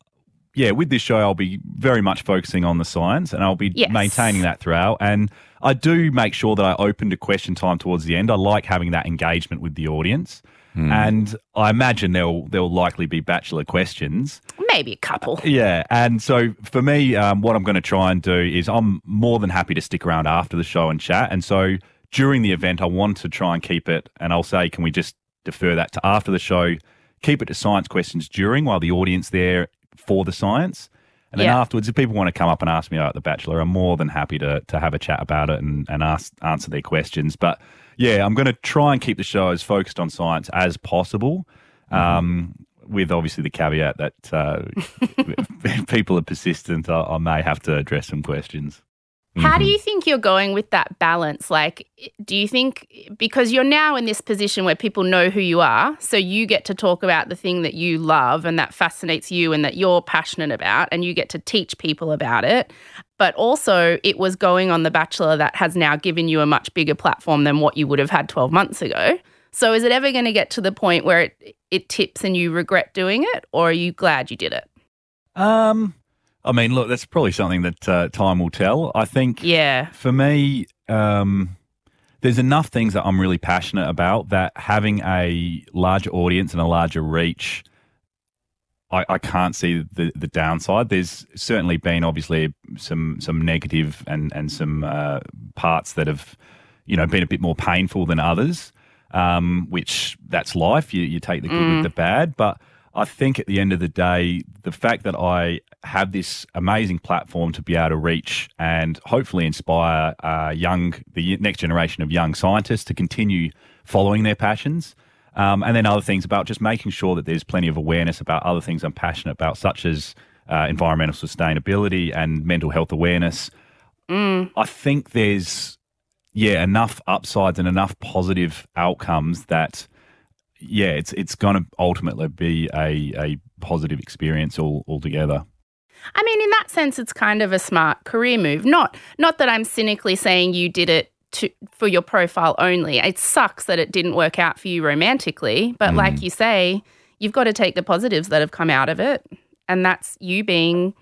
[SPEAKER 4] yeah, with this show, I'll be very much focusing on the science, and I'll be
[SPEAKER 3] Yes.
[SPEAKER 4] maintaining that throughout. And I do make sure that I open to question time towards the end. I like having that engagement with the audience.
[SPEAKER 2] Hmm.
[SPEAKER 4] And I imagine there'll there'll likely be bachelor questions.
[SPEAKER 3] Maybe a couple.
[SPEAKER 4] Yeah, and so for me, um, what I'm going to try and do is I'm more than happy to stick around after the show and chat. And so during the event, I want to try and keep it. And I'll say, can we just defer that to after the show. Keep it to science questions during while the audience there for the science. And then
[SPEAKER 3] Yeah.
[SPEAKER 4] afterwards, if people want to come up and ask me about The Bachelor, I'm more than happy to to have a chat about it and, and ask, answer their questions. But yeah, I'm going to try and keep the show as focused on science as possible, um, with obviously the caveat that uh, if people are persistent, I, I may have to address some questions.
[SPEAKER 3] How do you think you're going with that balance? Like, do you think because you're now in this position where people know who you are, so you get to talk about the thing that you love and that fascinates you and that you're passionate about, and you get to teach people about it. But also, it was going on The Bachelor that has now given you a much bigger platform than what you would have had 12 months ago. So, is it ever going to get to the point where it, it tips and you regret doing it, or are you glad you did it?
[SPEAKER 4] Um, I mean, look, that's probably something that uh, time will tell. I think
[SPEAKER 3] Yeah.
[SPEAKER 4] for me, um, there's enough things that I'm really passionate about that having a larger audience and a larger reach, I, I can't see the, the downside. There's certainly been obviously some some negative and and some uh, parts that have, you know, been a bit more painful than others. Um, which that's life. You you take the good with the bad, but. I think at the end of the day, the fact that I have this amazing platform to be able to reach and hopefully inspire uh, young, the next generation of young scientists to continue following their passions. Um, and then other things about just making sure that there's plenty of awareness about other things I'm passionate about, such as uh, environmental sustainability and mental health awareness. I think there's, yeah, enough upsides and enough positive outcomes that yeah, it's it's going to ultimately be a, a positive experience all altogether.
[SPEAKER 3] I mean, in that sense, it's kind of a smart career move. Not not that I'm cynically saying you did it to for your profile only. It sucks that it didn't work out for you romantically, but like you say, you've got to take the positives that have come out of it, and that's you being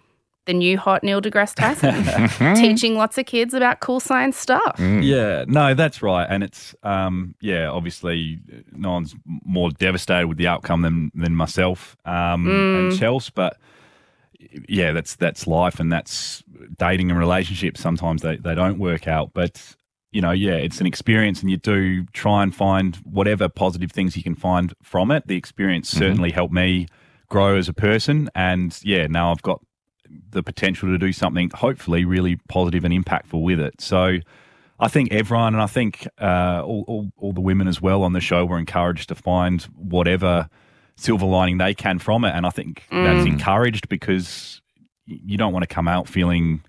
[SPEAKER 3] the new hot Neil deGrasse Tyson, teaching lots of kids about cool science stuff.
[SPEAKER 4] Yeah, no, that's right, and it's um, yeah, obviously no one's more devastated with the outcome than than myself um, and Chelsie, but yeah, that's that's life, and that's dating and relationships. Sometimes they they don't work out, but you know, yeah, it's an experience, and you do try and find whatever positive things you can find from it. The experience certainly helped me grow as a person, and yeah, now I've got the potential to do something hopefully really positive and impactful with it. So I think everyone, and I think uh, all, all, all the women as well on the show were encouraged to find whatever silver lining they can from it. And I think that's encouraged because you don't want to come out feeling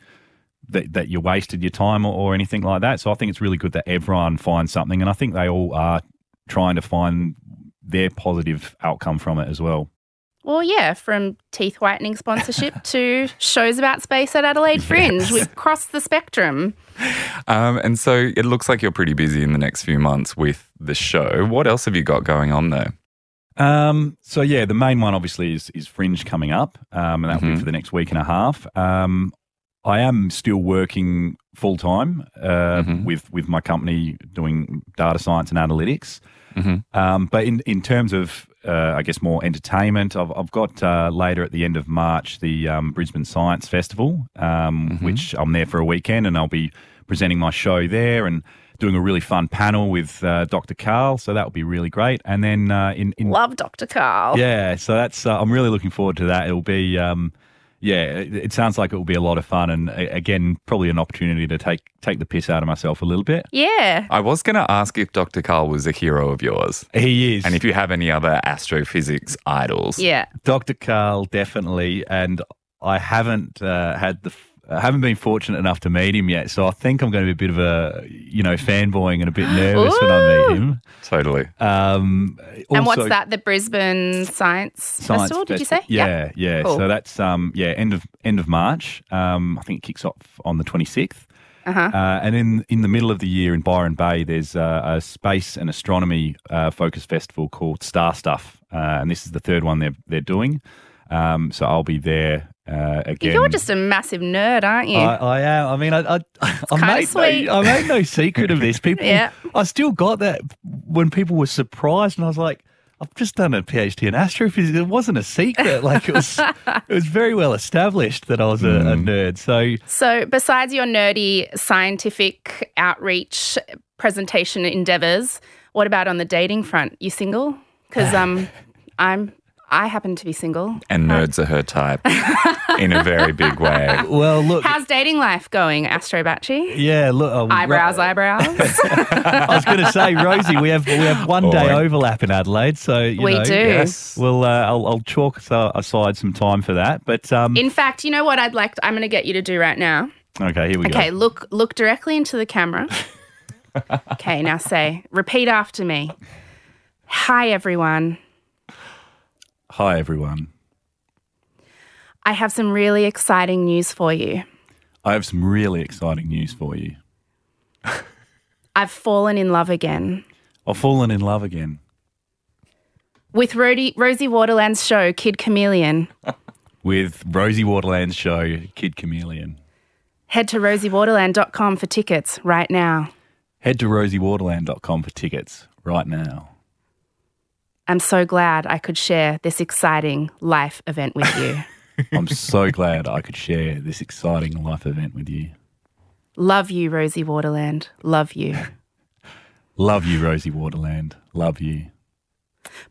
[SPEAKER 4] that, that you wasted your time or, or anything like that. So I think it's really good that everyone finds something. And I think they all are trying to find their positive outcome from it as well.
[SPEAKER 3] Well, yeah, from teeth whitening sponsorship to shows about space at Adelaide Fringe. We've crossed the spectrum.
[SPEAKER 2] Um, and so it looks like you're pretty busy in the next few months with the show. What else have you got going on there?
[SPEAKER 4] Um, so yeah, the main one obviously is is Fringe coming up, um, and that'll
[SPEAKER 2] Mhm.
[SPEAKER 4] be for the next week and a half. Um, I am still working full time uh,
[SPEAKER 2] Mhm.
[SPEAKER 4] with with my company doing data science and analytics.
[SPEAKER 2] Mhm.
[SPEAKER 4] Um, but in in terms of uh, I guess more entertainment, I've I've got uh, later at the end of March the um, Brisbane Science Festival, um, which I'm there for a weekend, and I'll be presenting my show there and. Doing a really fun panel with uh, Dr. Karl, so that will be really great. And then uh, in, in
[SPEAKER 3] Love Dr. Karl.
[SPEAKER 4] yeah, so that's uh, I'm really looking forward to that. It'll be um, yeah, it, it sounds like it will be a lot of fun, and a- again, probably an opportunity to take take the piss out of myself a little bit.
[SPEAKER 3] Yeah.
[SPEAKER 2] I was going to ask if Dr. Karl was a hero of yours
[SPEAKER 4] He is,
[SPEAKER 2] and if you have any other astrophysics idols.
[SPEAKER 3] Yeah.
[SPEAKER 4] Dr. Karl definitely, and I haven't uh, had the. F- I haven't been fortunate enough to meet him yet, so I think I'm going to be a bit of a, you know, fanboying and a bit nervous when I meet him.
[SPEAKER 2] Totally.
[SPEAKER 4] Um,
[SPEAKER 3] and what's that? The Brisbane Science,
[SPEAKER 4] Science
[SPEAKER 3] Festival, did you say?
[SPEAKER 4] Festi- Yeah, yeah.
[SPEAKER 3] Cool.
[SPEAKER 4] So that's um, yeah, end of end of March. Um, I think it kicks off on the twenty sixth.
[SPEAKER 3] Uh-huh.
[SPEAKER 4] Uh, and in in the middle of the year in Byron Bay, there's uh, a space and astronomy uh, focus festival called Star Stuff, uh, and this is the third one they're they're doing. Um, so I'll be there uh, again.
[SPEAKER 3] You're just a massive nerd, aren't you?
[SPEAKER 4] I, I am. I mean, I I, I made
[SPEAKER 3] sweet.
[SPEAKER 4] no, I made no secret of this. People,
[SPEAKER 3] Yeah.
[SPEAKER 4] I still got that when people were surprised, and I was like, I've just done a PhD in astrophysics. It wasn't a secret. Like it was, it was very well established that I was a, a nerd. So
[SPEAKER 3] so, besides your nerdy scientific outreach presentation endeavors, what about on the dating front? You single? because um, I'm I happen to be single.
[SPEAKER 2] And nerds are her type in a very big way.
[SPEAKER 4] Well, look.
[SPEAKER 3] How's dating life going, Astro Bachie?
[SPEAKER 4] yeah, look. uh,
[SPEAKER 3] Eyebrows, eyebrows.
[SPEAKER 4] I was going to say, Rosie, we have we have one day overlap in Adelaide, so you
[SPEAKER 3] We
[SPEAKER 4] know,
[SPEAKER 3] do.
[SPEAKER 2] Yes.
[SPEAKER 4] Well, uh, I'll, I'll chalk aside some time for that. But um,
[SPEAKER 3] In fact, you know what I'd like? I'm going to get you to do right now.
[SPEAKER 4] okay, here we
[SPEAKER 3] Okay,
[SPEAKER 4] go.
[SPEAKER 3] Okay, look look directly into the camera. okay, now say, repeat after me. Hi everyone.
[SPEAKER 4] Hi, everyone.
[SPEAKER 3] I have some really exciting news for you.
[SPEAKER 4] I have some really exciting news for you.
[SPEAKER 3] I've fallen in love again.
[SPEAKER 4] I've fallen in love again.
[SPEAKER 3] With Rody, Rosie Waterland's show, Kid Chameleon.
[SPEAKER 4] with Rosie Waterland's show, Kid Chameleon.
[SPEAKER 3] Head to rosiewaterland.com for tickets right now.
[SPEAKER 4] Head to rosiewaterland.com for tickets right now.
[SPEAKER 3] I'm so glad I could share this exciting life event with you.
[SPEAKER 4] I'm so glad I could share this exciting life event with you.
[SPEAKER 3] Love you, Rosie Waterland. Love you.
[SPEAKER 4] Love you, Rosie Waterland. Love you.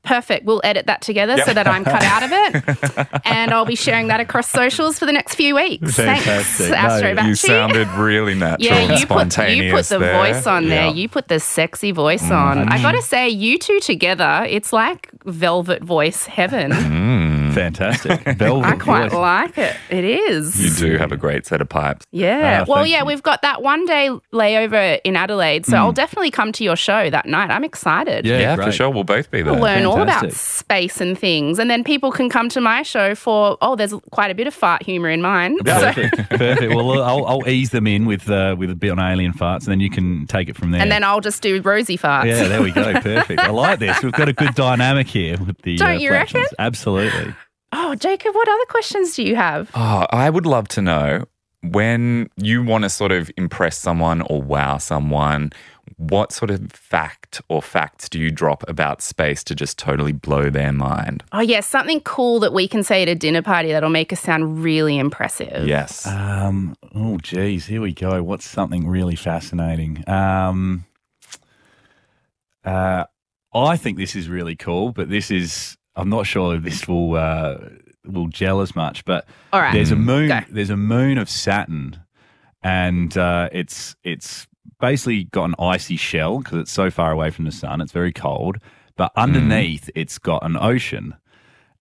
[SPEAKER 3] Perfect. We'll edit that together so that I'm cut out of it. and I'll be sharing that across socials for the next few weeks. Thanks,
[SPEAKER 4] Fantastic. No,
[SPEAKER 3] Astro
[SPEAKER 4] you
[SPEAKER 2] You
[SPEAKER 3] Bachie.
[SPEAKER 2] sounded really natural
[SPEAKER 3] yeah,
[SPEAKER 2] and
[SPEAKER 3] you put, you put the
[SPEAKER 2] there.
[SPEAKER 3] voice on there. You put the sexy voice mm. on. I got to say, you two together, it's like velvet voice heaven. Mm.
[SPEAKER 4] Fantastic. Velvet
[SPEAKER 3] I quite
[SPEAKER 4] voice.
[SPEAKER 3] like it. It is.
[SPEAKER 2] You do have a great set of pipes.
[SPEAKER 3] Yeah.
[SPEAKER 4] Ah,
[SPEAKER 3] well, yeah,
[SPEAKER 4] you.
[SPEAKER 3] we've got that one day layover in Adelaide. So
[SPEAKER 2] Mm.
[SPEAKER 3] I'll definitely come to your show that night. I'm excited.
[SPEAKER 4] Yeah,
[SPEAKER 2] Yeah, for sure. We'll both be there.
[SPEAKER 3] We'll learn all about space and things. And then people can come to my show for, oh, there's quite a bit of fart humour in mine. So,
[SPEAKER 4] Perfect. Perfect. Well, I'll, I'll ease them in with uh, with a bit on alien farts, and then you can take it from there.
[SPEAKER 3] and then I'll just do rosy farts.
[SPEAKER 4] yeah, there we go. Perfect. I like this. We've got a good dynamic here with the.
[SPEAKER 3] Don't
[SPEAKER 4] uh,
[SPEAKER 3] you reckon?
[SPEAKER 4] Absolutely.
[SPEAKER 3] Oh, Jacob, what other questions do you have?
[SPEAKER 2] Oh, I would love to know when you want to sort of impress someone or wow someone, what sort of fact or facts do you drop about space to just totally blow their mind?
[SPEAKER 3] Oh, yeah, something cool that we can say at a dinner party that'll make us sound really impressive.
[SPEAKER 2] Yes.
[SPEAKER 4] Um, oh, geez, here we go. What's something really fascinating? Um, uh, I think this is really cool, but this is I'm not sure if this will uh, will gel as much. But
[SPEAKER 3] All right.
[SPEAKER 4] there's a moon.
[SPEAKER 3] Go.
[SPEAKER 4] There's a moon of Saturn, and uh, it's it's basically got an icy shell because it's so far away from the sun. It's very cold, but underneath it's got an ocean.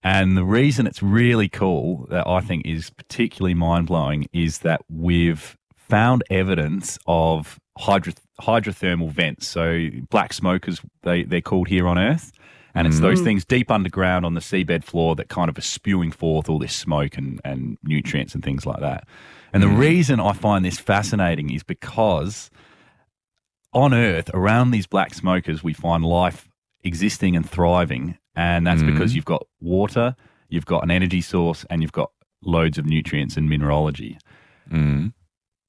[SPEAKER 4] And the reason it's really cool that I think is particularly mind blowing is that we've found evidence of hydro- hydrothermal vents. So black smokers, they, they're called here on Earth. And it's those mm. things deep underground on the seabed floor that kind of are spewing forth all this smoke and, and nutrients and things like that. And the mm. reason I find this fascinating is because on Earth, around these black smokers, we find life existing and thriving. And that's mm. because you've got water, you've got an energy source, and you've got loads of nutrients and mineralogy.
[SPEAKER 2] Mm.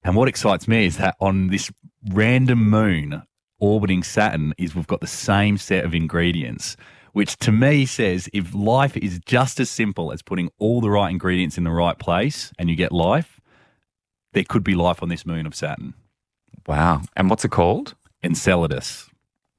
[SPEAKER 4] And what excites me is that on this random moon orbiting Saturn is we've got the same set of ingredients, which to me says if life is just as simple as putting all the right ingredients in the right place and you get life, there could be life on this moon of Saturn.
[SPEAKER 2] Wow. And what's it called?
[SPEAKER 4] Enceladus.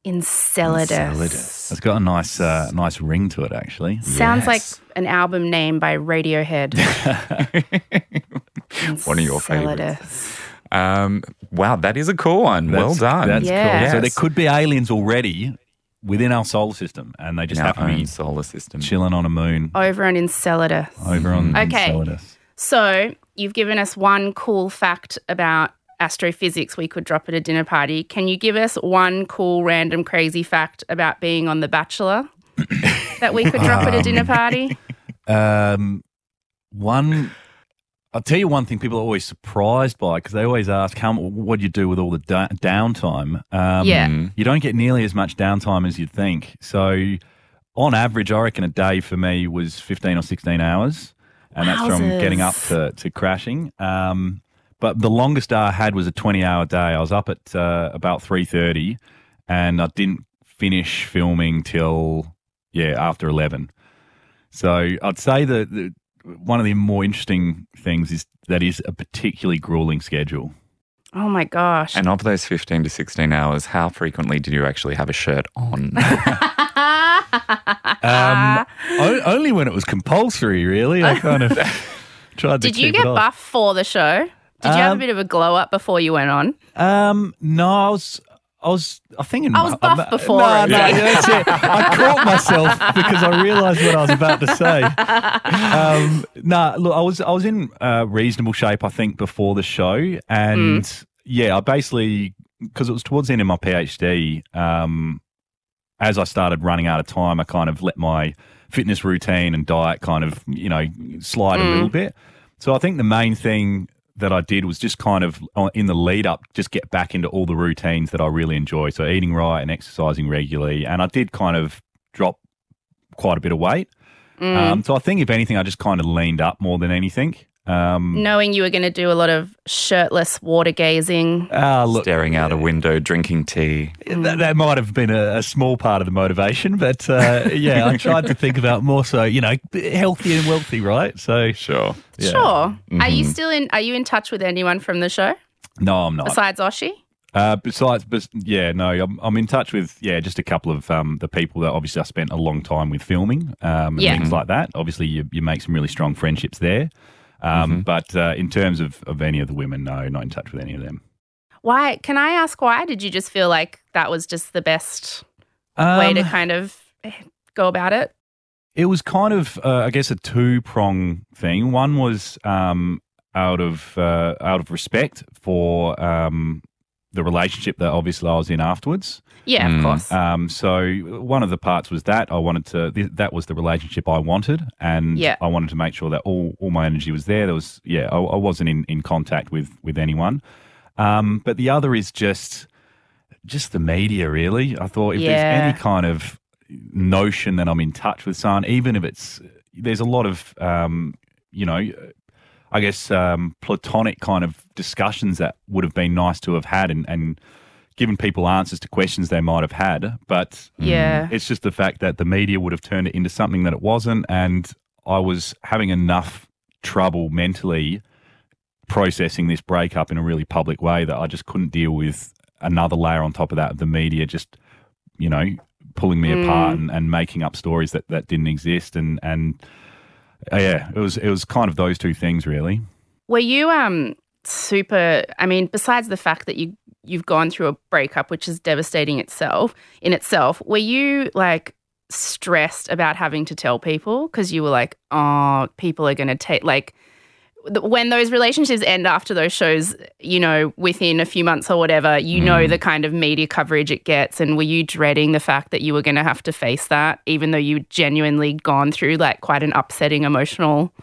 [SPEAKER 3] Enceladus.
[SPEAKER 4] It's got a nice, uh, nice ring to it, actually.
[SPEAKER 3] Sounds like an album name by Radiohead.
[SPEAKER 2] One of your favorites.
[SPEAKER 3] Enceladus.
[SPEAKER 2] Um, wow, that is a cool one. well done.
[SPEAKER 4] That's
[SPEAKER 3] Yeah.
[SPEAKER 4] cool. So there could be aliens already within our solar system, and they just
[SPEAKER 2] In our
[SPEAKER 4] to be
[SPEAKER 2] own solar system.
[SPEAKER 4] chilling on a moon
[SPEAKER 3] Over on Enceladus.
[SPEAKER 4] over on
[SPEAKER 3] Okay.
[SPEAKER 4] Enceladus.
[SPEAKER 3] So you've given us one cool fact about astrophysics we could drop at a dinner party. Can you give us one cool, random, crazy fact about being on The Bachelor that we could drop at a dinner party?
[SPEAKER 4] Um, one, I'll tell you one thing people are always surprised by because they always ask, "How what do you do with all the da- downtime?" Um,
[SPEAKER 3] Yeah.
[SPEAKER 4] you don't get nearly as much downtime as you'd think. So, on average, I reckon a day for me was fifteen or sixteen hours, and that's from getting up to to crashing. Um, but the longest day I had was a twenty-hour day. I was up at uh, about three thirty, and I didn't finish filming till yeah after eleven. So I'd say that the, one of the more interesting things is that is a particularly grueling schedule.
[SPEAKER 3] Oh my gosh.
[SPEAKER 2] And of those 15 to 16 hours, how frequently did you actually have a shirt on?
[SPEAKER 4] Um, o- only when it was compulsory, really. I kind of tried to
[SPEAKER 3] Did you get
[SPEAKER 4] it off.
[SPEAKER 3] buff for the show? Did you have a
[SPEAKER 4] Um,
[SPEAKER 3] bit of a glow up before you went on?
[SPEAKER 4] Um, no, I was, I was, I think in,
[SPEAKER 3] I was buff
[SPEAKER 4] I'm-
[SPEAKER 3] before
[SPEAKER 4] No, no, that's it. I caught myself because I realised what I was about to say. Um, no, look, I was, I was in uh, reasonable shape, I think, before the show, and
[SPEAKER 3] Mm.
[SPEAKER 4] yeah, I basically because it was towards the end of my PhD. Um, as I started running out of time, I kind of let my fitness routine and diet kind of, you know, slide a
[SPEAKER 3] Mm.
[SPEAKER 4] little bit. So I think the main thing that I did was just kind of uh, in the lead up, just get back into all the routines that I really enjoy. So eating right and exercising regularly. And I did kind of drop quite a bit of weight.
[SPEAKER 3] Mm.
[SPEAKER 4] Um, so I think if anything, I just kind of leaned up more than anything. Um,
[SPEAKER 3] Knowing you were going to do a lot of shirtless water gazing.
[SPEAKER 4] ah, look,
[SPEAKER 2] Staring out a window, drinking tea.
[SPEAKER 4] That, that might have been a, a small part of the motivation, but uh, yeah, I tried to think about more so, you know, healthy and wealthy, right? So,
[SPEAKER 2] Sure.
[SPEAKER 4] yeah.
[SPEAKER 3] Sure. Are
[SPEAKER 4] Mm-hmm.
[SPEAKER 3] you still in? Are you in touch with anyone from the show
[SPEAKER 4] No, I'm not.
[SPEAKER 3] besides Osher?
[SPEAKER 4] Uh, besides, bes- yeah, no, I'm, I'm in touch with, yeah, just a couple of um, the people that obviously I spent a long time with filming um, and
[SPEAKER 3] Yeah.
[SPEAKER 4] things like that. Obviously, you, you make some really strong friendships there. Um, But uh, in terms of, of any of the women, no, not in touch with any of them.
[SPEAKER 3] Why? Can I ask why? Did you just feel like that was just the best way to
[SPEAKER 4] Um,
[SPEAKER 3] kind of go about it?
[SPEAKER 4] It was kind of, uh, I guess, a two prong thing. One was um, out of uh, out of respect for um, the relationship that obviously I was in afterwards.
[SPEAKER 3] Yeah, of
[SPEAKER 2] Mm.
[SPEAKER 3] course.
[SPEAKER 4] Um, so one of the parts was that I wanted to. Th- that was the relationship I wanted, and
[SPEAKER 3] Yeah.
[SPEAKER 4] I wanted to make sure that all, all my energy was there. There was, yeah, I, I wasn't in, in contact with with anyone. Um, but the other is just just the media. Really, I thought if
[SPEAKER 3] Yeah.
[SPEAKER 4] there's any kind of notion that I'm in touch with someone, even if it's there's a lot of um, you know. I guess um, platonic kind of discussions that would have been nice to have had, and, and given people answers to questions they might have had. But
[SPEAKER 3] Yeah.
[SPEAKER 4] it's just the fact that the media would have turned it into something that it wasn't, and I was having enough trouble mentally processing this breakup in a really public way that I just couldn't deal with another layer on top of that of the media just you know pulling me apart and, and making up stories that, that didn't exist and and uh, yeah. It was it was kind of those two things really.
[SPEAKER 3] Were you um super I mean besides the fact that you you've gone through a breakup which is devastating itself in itself were you like stressed about having to tell people? Because you were like oh people are going to take like when those relationships end after those shows you know within a few months or whatever you know mm. the kind of media coverage it gets. And were you dreading the fact that you were going to have to face that even though you genuinely gone through like quite an upsetting emotional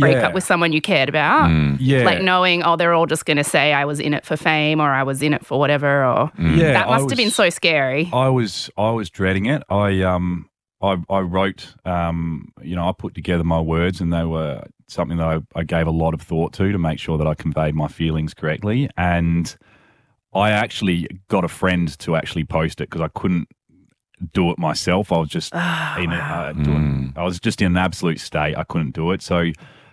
[SPEAKER 3] breakup with someone you cared about? Mm.
[SPEAKER 4] Yeah.
[SPEAKER 3] Like knowing oh they're all just going to say i was in it for fame or i was in it for whatever or mm.
[SPEAKER 4] yeah
[SPEAKER 3] that must have been so scary.
[SPEAKER 4] I was I was dreading it. I um I I wrote um you know I put together my words and they were something that I, I gave a lot of thought to to make sure that I conveyed my feelings correctly and I actually got a friend to actually post it because I couldn't do it myself. I was just
[SPEAKER 3] Ah,
[SPEAKER 4] in a, uh, doing, I was just in an absolute state. I couldn't do it. So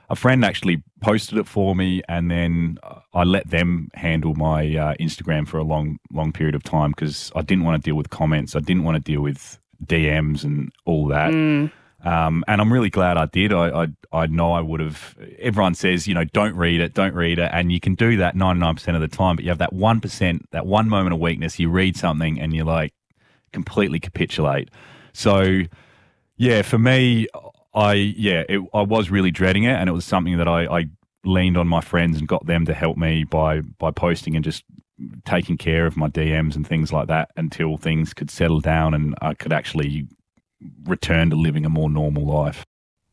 [SPEAKER 4] a friend actually posted it for me, and then I let them handle my uh, Instagram for a long, long period of time because I didn't want to deal with comments. I didn't want to deal with DMs and all that.
[SPEAKER 3] Mm.
[SPEAKER 4] Um, and I'm really glad I did. I, I I know I would have. Everyone says, you know, don't read it, don't read it, and you can do that 99% of the time. But you have that one percent, that one moment of weakness. You read something and you're like completely capitulate. So yeah, for me, I yeah, it, I was really dreading it, and it was something that I, I leaned on my friends and got them to help me by by posting and just taking care of my DMs and things like that until things could settle down and I could actually return to living a more normal life.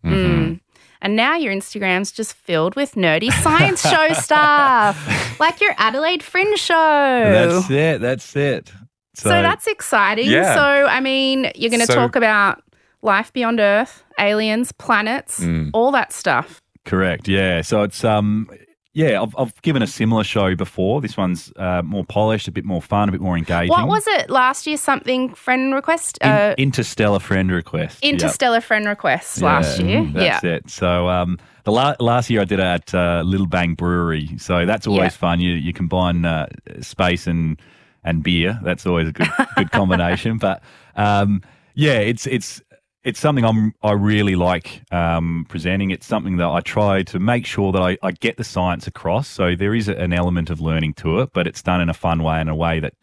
[SPEAKER 3] Mm. And now your Instagram's just filled with nerdy science show stuff, like your Adelaide Fringe show.
[SPEAKER 4] That's it. That's it.
[SPEAKER 3] so, that's exciting.
[SPEAKER 2] Yeah.
[SPEAKER 3] So, I mean, you're going to
[SPEAKER 2] So-
[SPEAKER 3] talk about life beyond Earth, aliens, planets,
[SPEAKER 2] Mm.
[SPEAKER 3] all that stuff.
[SPEAKER 4] correct. Yeah. So it's um yeah, I've, I've given a similar show before. This one's uh, more polished, a bit more fun, a bit more engaging.
[SPEAKER 3] What was it last year? Something friend request?
[SPEAKER 4] In-
[SPEAKER 3] Uh,
[SPEAKER 4] Interstellar Friend Request. Yep.
[SPEAKER 3] Interstellar friend request last
[SPEAKER 4] Yeah,
[SPEAKER 3] year.
[SPEAKER 4] That's
[SPEAKER 3] yeah.
[SPEAKER 4] it. So um, the la- last year I did it at uh, Little Bang Brewery. So that's always
[SPEAKER 3] Yeah.
[SPEAKER 4] fun. You you combine uh, space and and beer. That's always a good good combination. But um, yeah, it's it's it's something I'm I really like um, presenting. It's something that I try to make sure that I, I get the science across. So there is an element of learning to it, but it's done in a fun way in a way that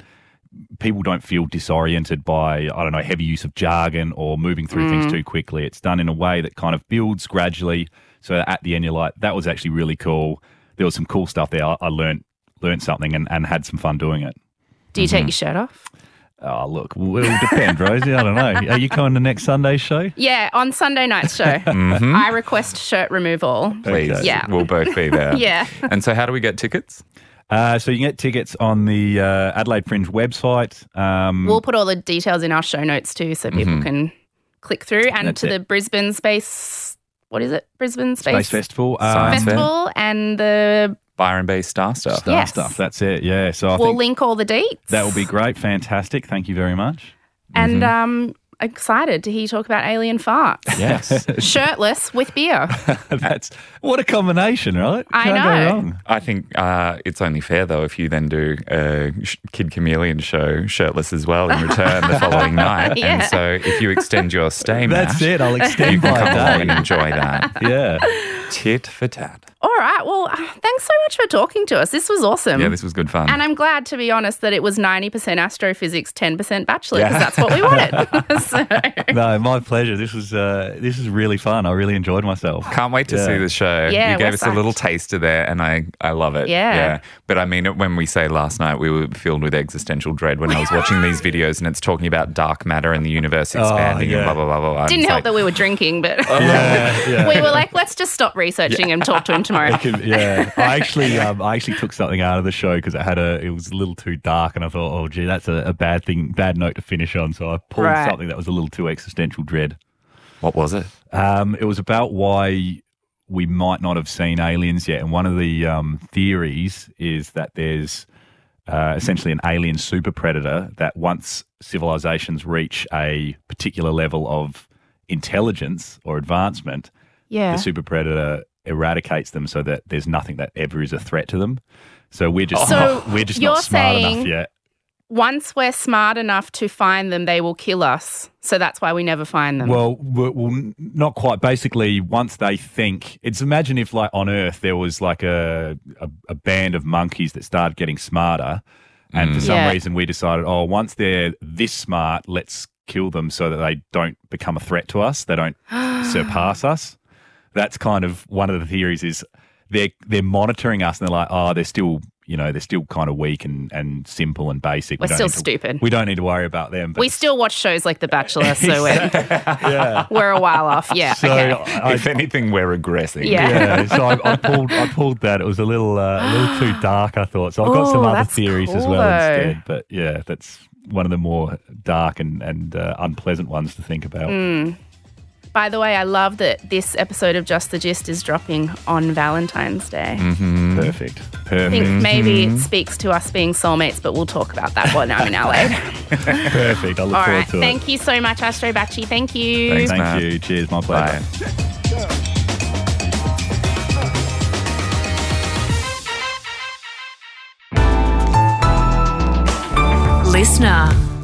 [SPEAKER 4] people don't feel disoriented by I don't know heavy use of jargon or moving through things too quickly. It's done in a way that kind of builds gradually. So at the end, you're like, that was actually really cool. There was some cool stuff there. I, I learned learned something and, and had some fun doing it.
[SPEAKER 3] Do you take your shirt off?
[SPEAKER 4] Oh, look, it'll depend, Rosie. I don't know. Are you coming to next Sunday's show?
[SPEAKER 3] Yeah, on Sunday night's show, I request shirt removal.
[SPEAKER 2] Please.
[SPEAKER 4] Okay.
[SPEAKER 3] Yeah.
[SPEAKER 2] We'll both be there.
[SPEAKER 3] Yeah.
[SPEAKER 2] And so, how do we get tickets?
[SPEAKER 4] Uh, so you can get tickets on the uh, Adelaide Fringe website. Um,
[SPEAKER 3] We'll put all the details in our show notes too, so people can click through and
[SPEAKER 4] That's
[SPEAKER 3] to
[SPEAKER 4] it.
[SPEAKER 3] the Brisbane Space. What is it? Brisbane Space,
[SPEAKER 4] Space Festival. Um,
[SPEAKER 2] Science Fair.
[SPEAKER 3] Festival and the.
[SPEAKER 2] Byron Bay Star Stuff.
[SPEAKER 4] Star
[SPEAKER 3] Yes.
[SPEAKER 4] stuff. That's it. Yeah. So I
[SPEAKER 3] we'll
[SPEAKER 4] think
[SPEAKER 3] link all the deets.
[SPEAKER 4] that will be great. Fantastic. Thank you very much.
[SPEAKER 3] And um, excited to hear you talk about alien farts.
[SPEAKER 2] Yes.
[SPEAKER 3] Shirtless with beer.
[SPEAKER 4] That's what a combination, right?
[SPEAKER 3] I
[SPEAKER 4] Can't
[SPEAKER 3] know.
[SPEAKER 4] Go wrong.
[SPEAKER 2] I think uh, it's only fair, though, if you then do a Kid Chameleon show shirtless as well in return the following night.
[SPEAKER 3] Yeah.
[SPEAKER 2] And so, if you extend your stay,
[SPEAKER 4] That's
[SPEAKER 2] Matt,
[SPEAKER 4] it. I'll
[SPEAKER 2] You
[SPEAKER 4] extend
[SPEAKER 2] can
[SPEAKER 4] my
[SPEAKER 2] come along and
[SPEAKER 4] day.
[SPEAKER 2] enjoy that.
[SPEAKER 4] Yeah.
[SPEAKER 2] Tit for tat.
[SPEAKER 3] All right. Well, uh, thanks so much for talking to us. This was awesome.
[SPEAKER 2] Yeah, this was good fun.
[SPEAKER 3] and I'm glad, to be honest, that it was 90% astrophysics, 10% bachelor, because
[SPEAKER 2] Yeah.
[SPEAKER 3] that's what we wanted. so,
[SPEAKER 4] No, my pleasure. This was uh, this is really fun. I really enjoyed myself.
[SPEAKER 2] Can't wait to
[SPEAKER 4] Yeah.
[SPEAKER 2] see the show.
[SPEAKER 3] Yeah,
[SPEAKER 2] you gave
[SPEAKER 3] we're
[SPEAKER 2] us a little
[SPEAKER 3] psyched.
[SPEAKER 2] taster there, and I, I love it.
[SPEAKER 3] Yeah. yeah.
[SPEAKER 2] But I mean, when we say last night, we were filled with existential dread when I was watching these videos, and it's talking about dark matter and the universe expanding
[SPEAKER 4] yeah.
[SPEAKER 2] and blah blah blah blah. blah.
[SPEAKER 3] didn't help
[SPEAKER 2] like,
[SPEAKER 3] that we were drinking, but
[SPEAKER 4] Yeah, yeah.
[SPEAKER 3] we were like, let's just stop researching and talk to him tomorrow.
[SPEAKER 4] Could- yeah, I actually, um, I actually took something out of the show because it had a, it was a little too dark, and I thought, oh, gee, that's a, a bad thing, bad note to finish on. So I pulled
[SPEAKER 3] Right.
[SPEAKER 4] something that was a little too existential dread.
[SPEAKER 2] What was it?
[SPEAKER 4] Um, it was about why we might not have seen aliens yet, and one of the um, theories is that there's uh, essentially an alien super predator that once civilizations reach a particular level of intelligence or advancement,
[SPEAKER 3] Yeah.
[SPEAKER 4] the super predator eradicates them so that there's nothing that ever is a threat to them. So we're just
[SPEAKER 3] So
[SPEAKER 4] not, we're just
[SPEAKER 3] you're
[SPEAKER 4] not smart enough
[SPEAKER 3] saying-
[SPEAKER 4] yet.
[SPEAKER 3] Once we're smart enough to find them, they will kill us. So that's why we never find them.
[SPEAKER 4] Well, well, well, not quite. Basically, once they think, it's imagine if, like, on Earth, there was like a a, a band of monkeys that started getting smarter, and for mm. some
[SPEAKER 3] Yeah.
[SPEAKER 4] reason we decided, oh, once they're this smart, let's kill them so that they don't become a threat to us. They don't surpass us. That's kind of one of the theories. Is they're they're monitoring us, and they're like, oh, they're still. You know, they're still kind of weak and, and simple and basic.
[SPEAKER 3] We're
[SPEAKER 4] don't
[SPEAKER 3] still
[SPEAKER 4] to-
[SPEAKER 3] stupid.
[SPEAKER 4] we don't need to worry about them. But
[SPEAKER 3] we still watch shows like The Bachelor, so we're,
[SPEAKER 4] yeah.
[SPEAKER 3] we're a while off. Yeah.
[SPEAKER 4] So
[SPEAKER 3] okay.
[SPEAKER 4] I,
[SPEAKER 2] if anything, we're regressing.
[SPEAKER 3] Yeah.
[SPEAKER 4] yeah, so I, I pulled I pulled that. It was a little uh, a little too dark, I thought. So I've got some
[SPEAKER 3] Oh,
[SPEAKER 4] other theories as well
[SPEAKER 3] though.
[SPEAKER 4] instead. But yeah, that's one of the more dark and and uh, unpleasant ones to think about.
[SPEAKER 3] Mm. By the way, I love that this episode of Just the Gist is dropping on Valentine's Day.
[SPEAKER 4] Mm-hmm.
[SPEAKER 3] Perfect,
[SPEAKER 4] Perfect.
[SPEAKER 3] I think mm-hmm. maybe it speaks to us being soulmates, but we'll talk about that when I'm in LA.
[SPEAKER 4] perfect. I look
[SPEAKER 3] All
[SPEAKER 4] forward
[SPEAKER 3] right.
[SPEAKER 4] to it.
[SPEAKER 3] Thank you so much, Astro Bachie. Thank you.
[SPEAKER 2] Thanks.
[SPEAKER 4] Thank
[SPEAKER 2] Matt.
[SPEAKER 4] you. Cheers. My pleasure.
[SPEAKER 2] Bye.
[SPEAKER 1] Listener.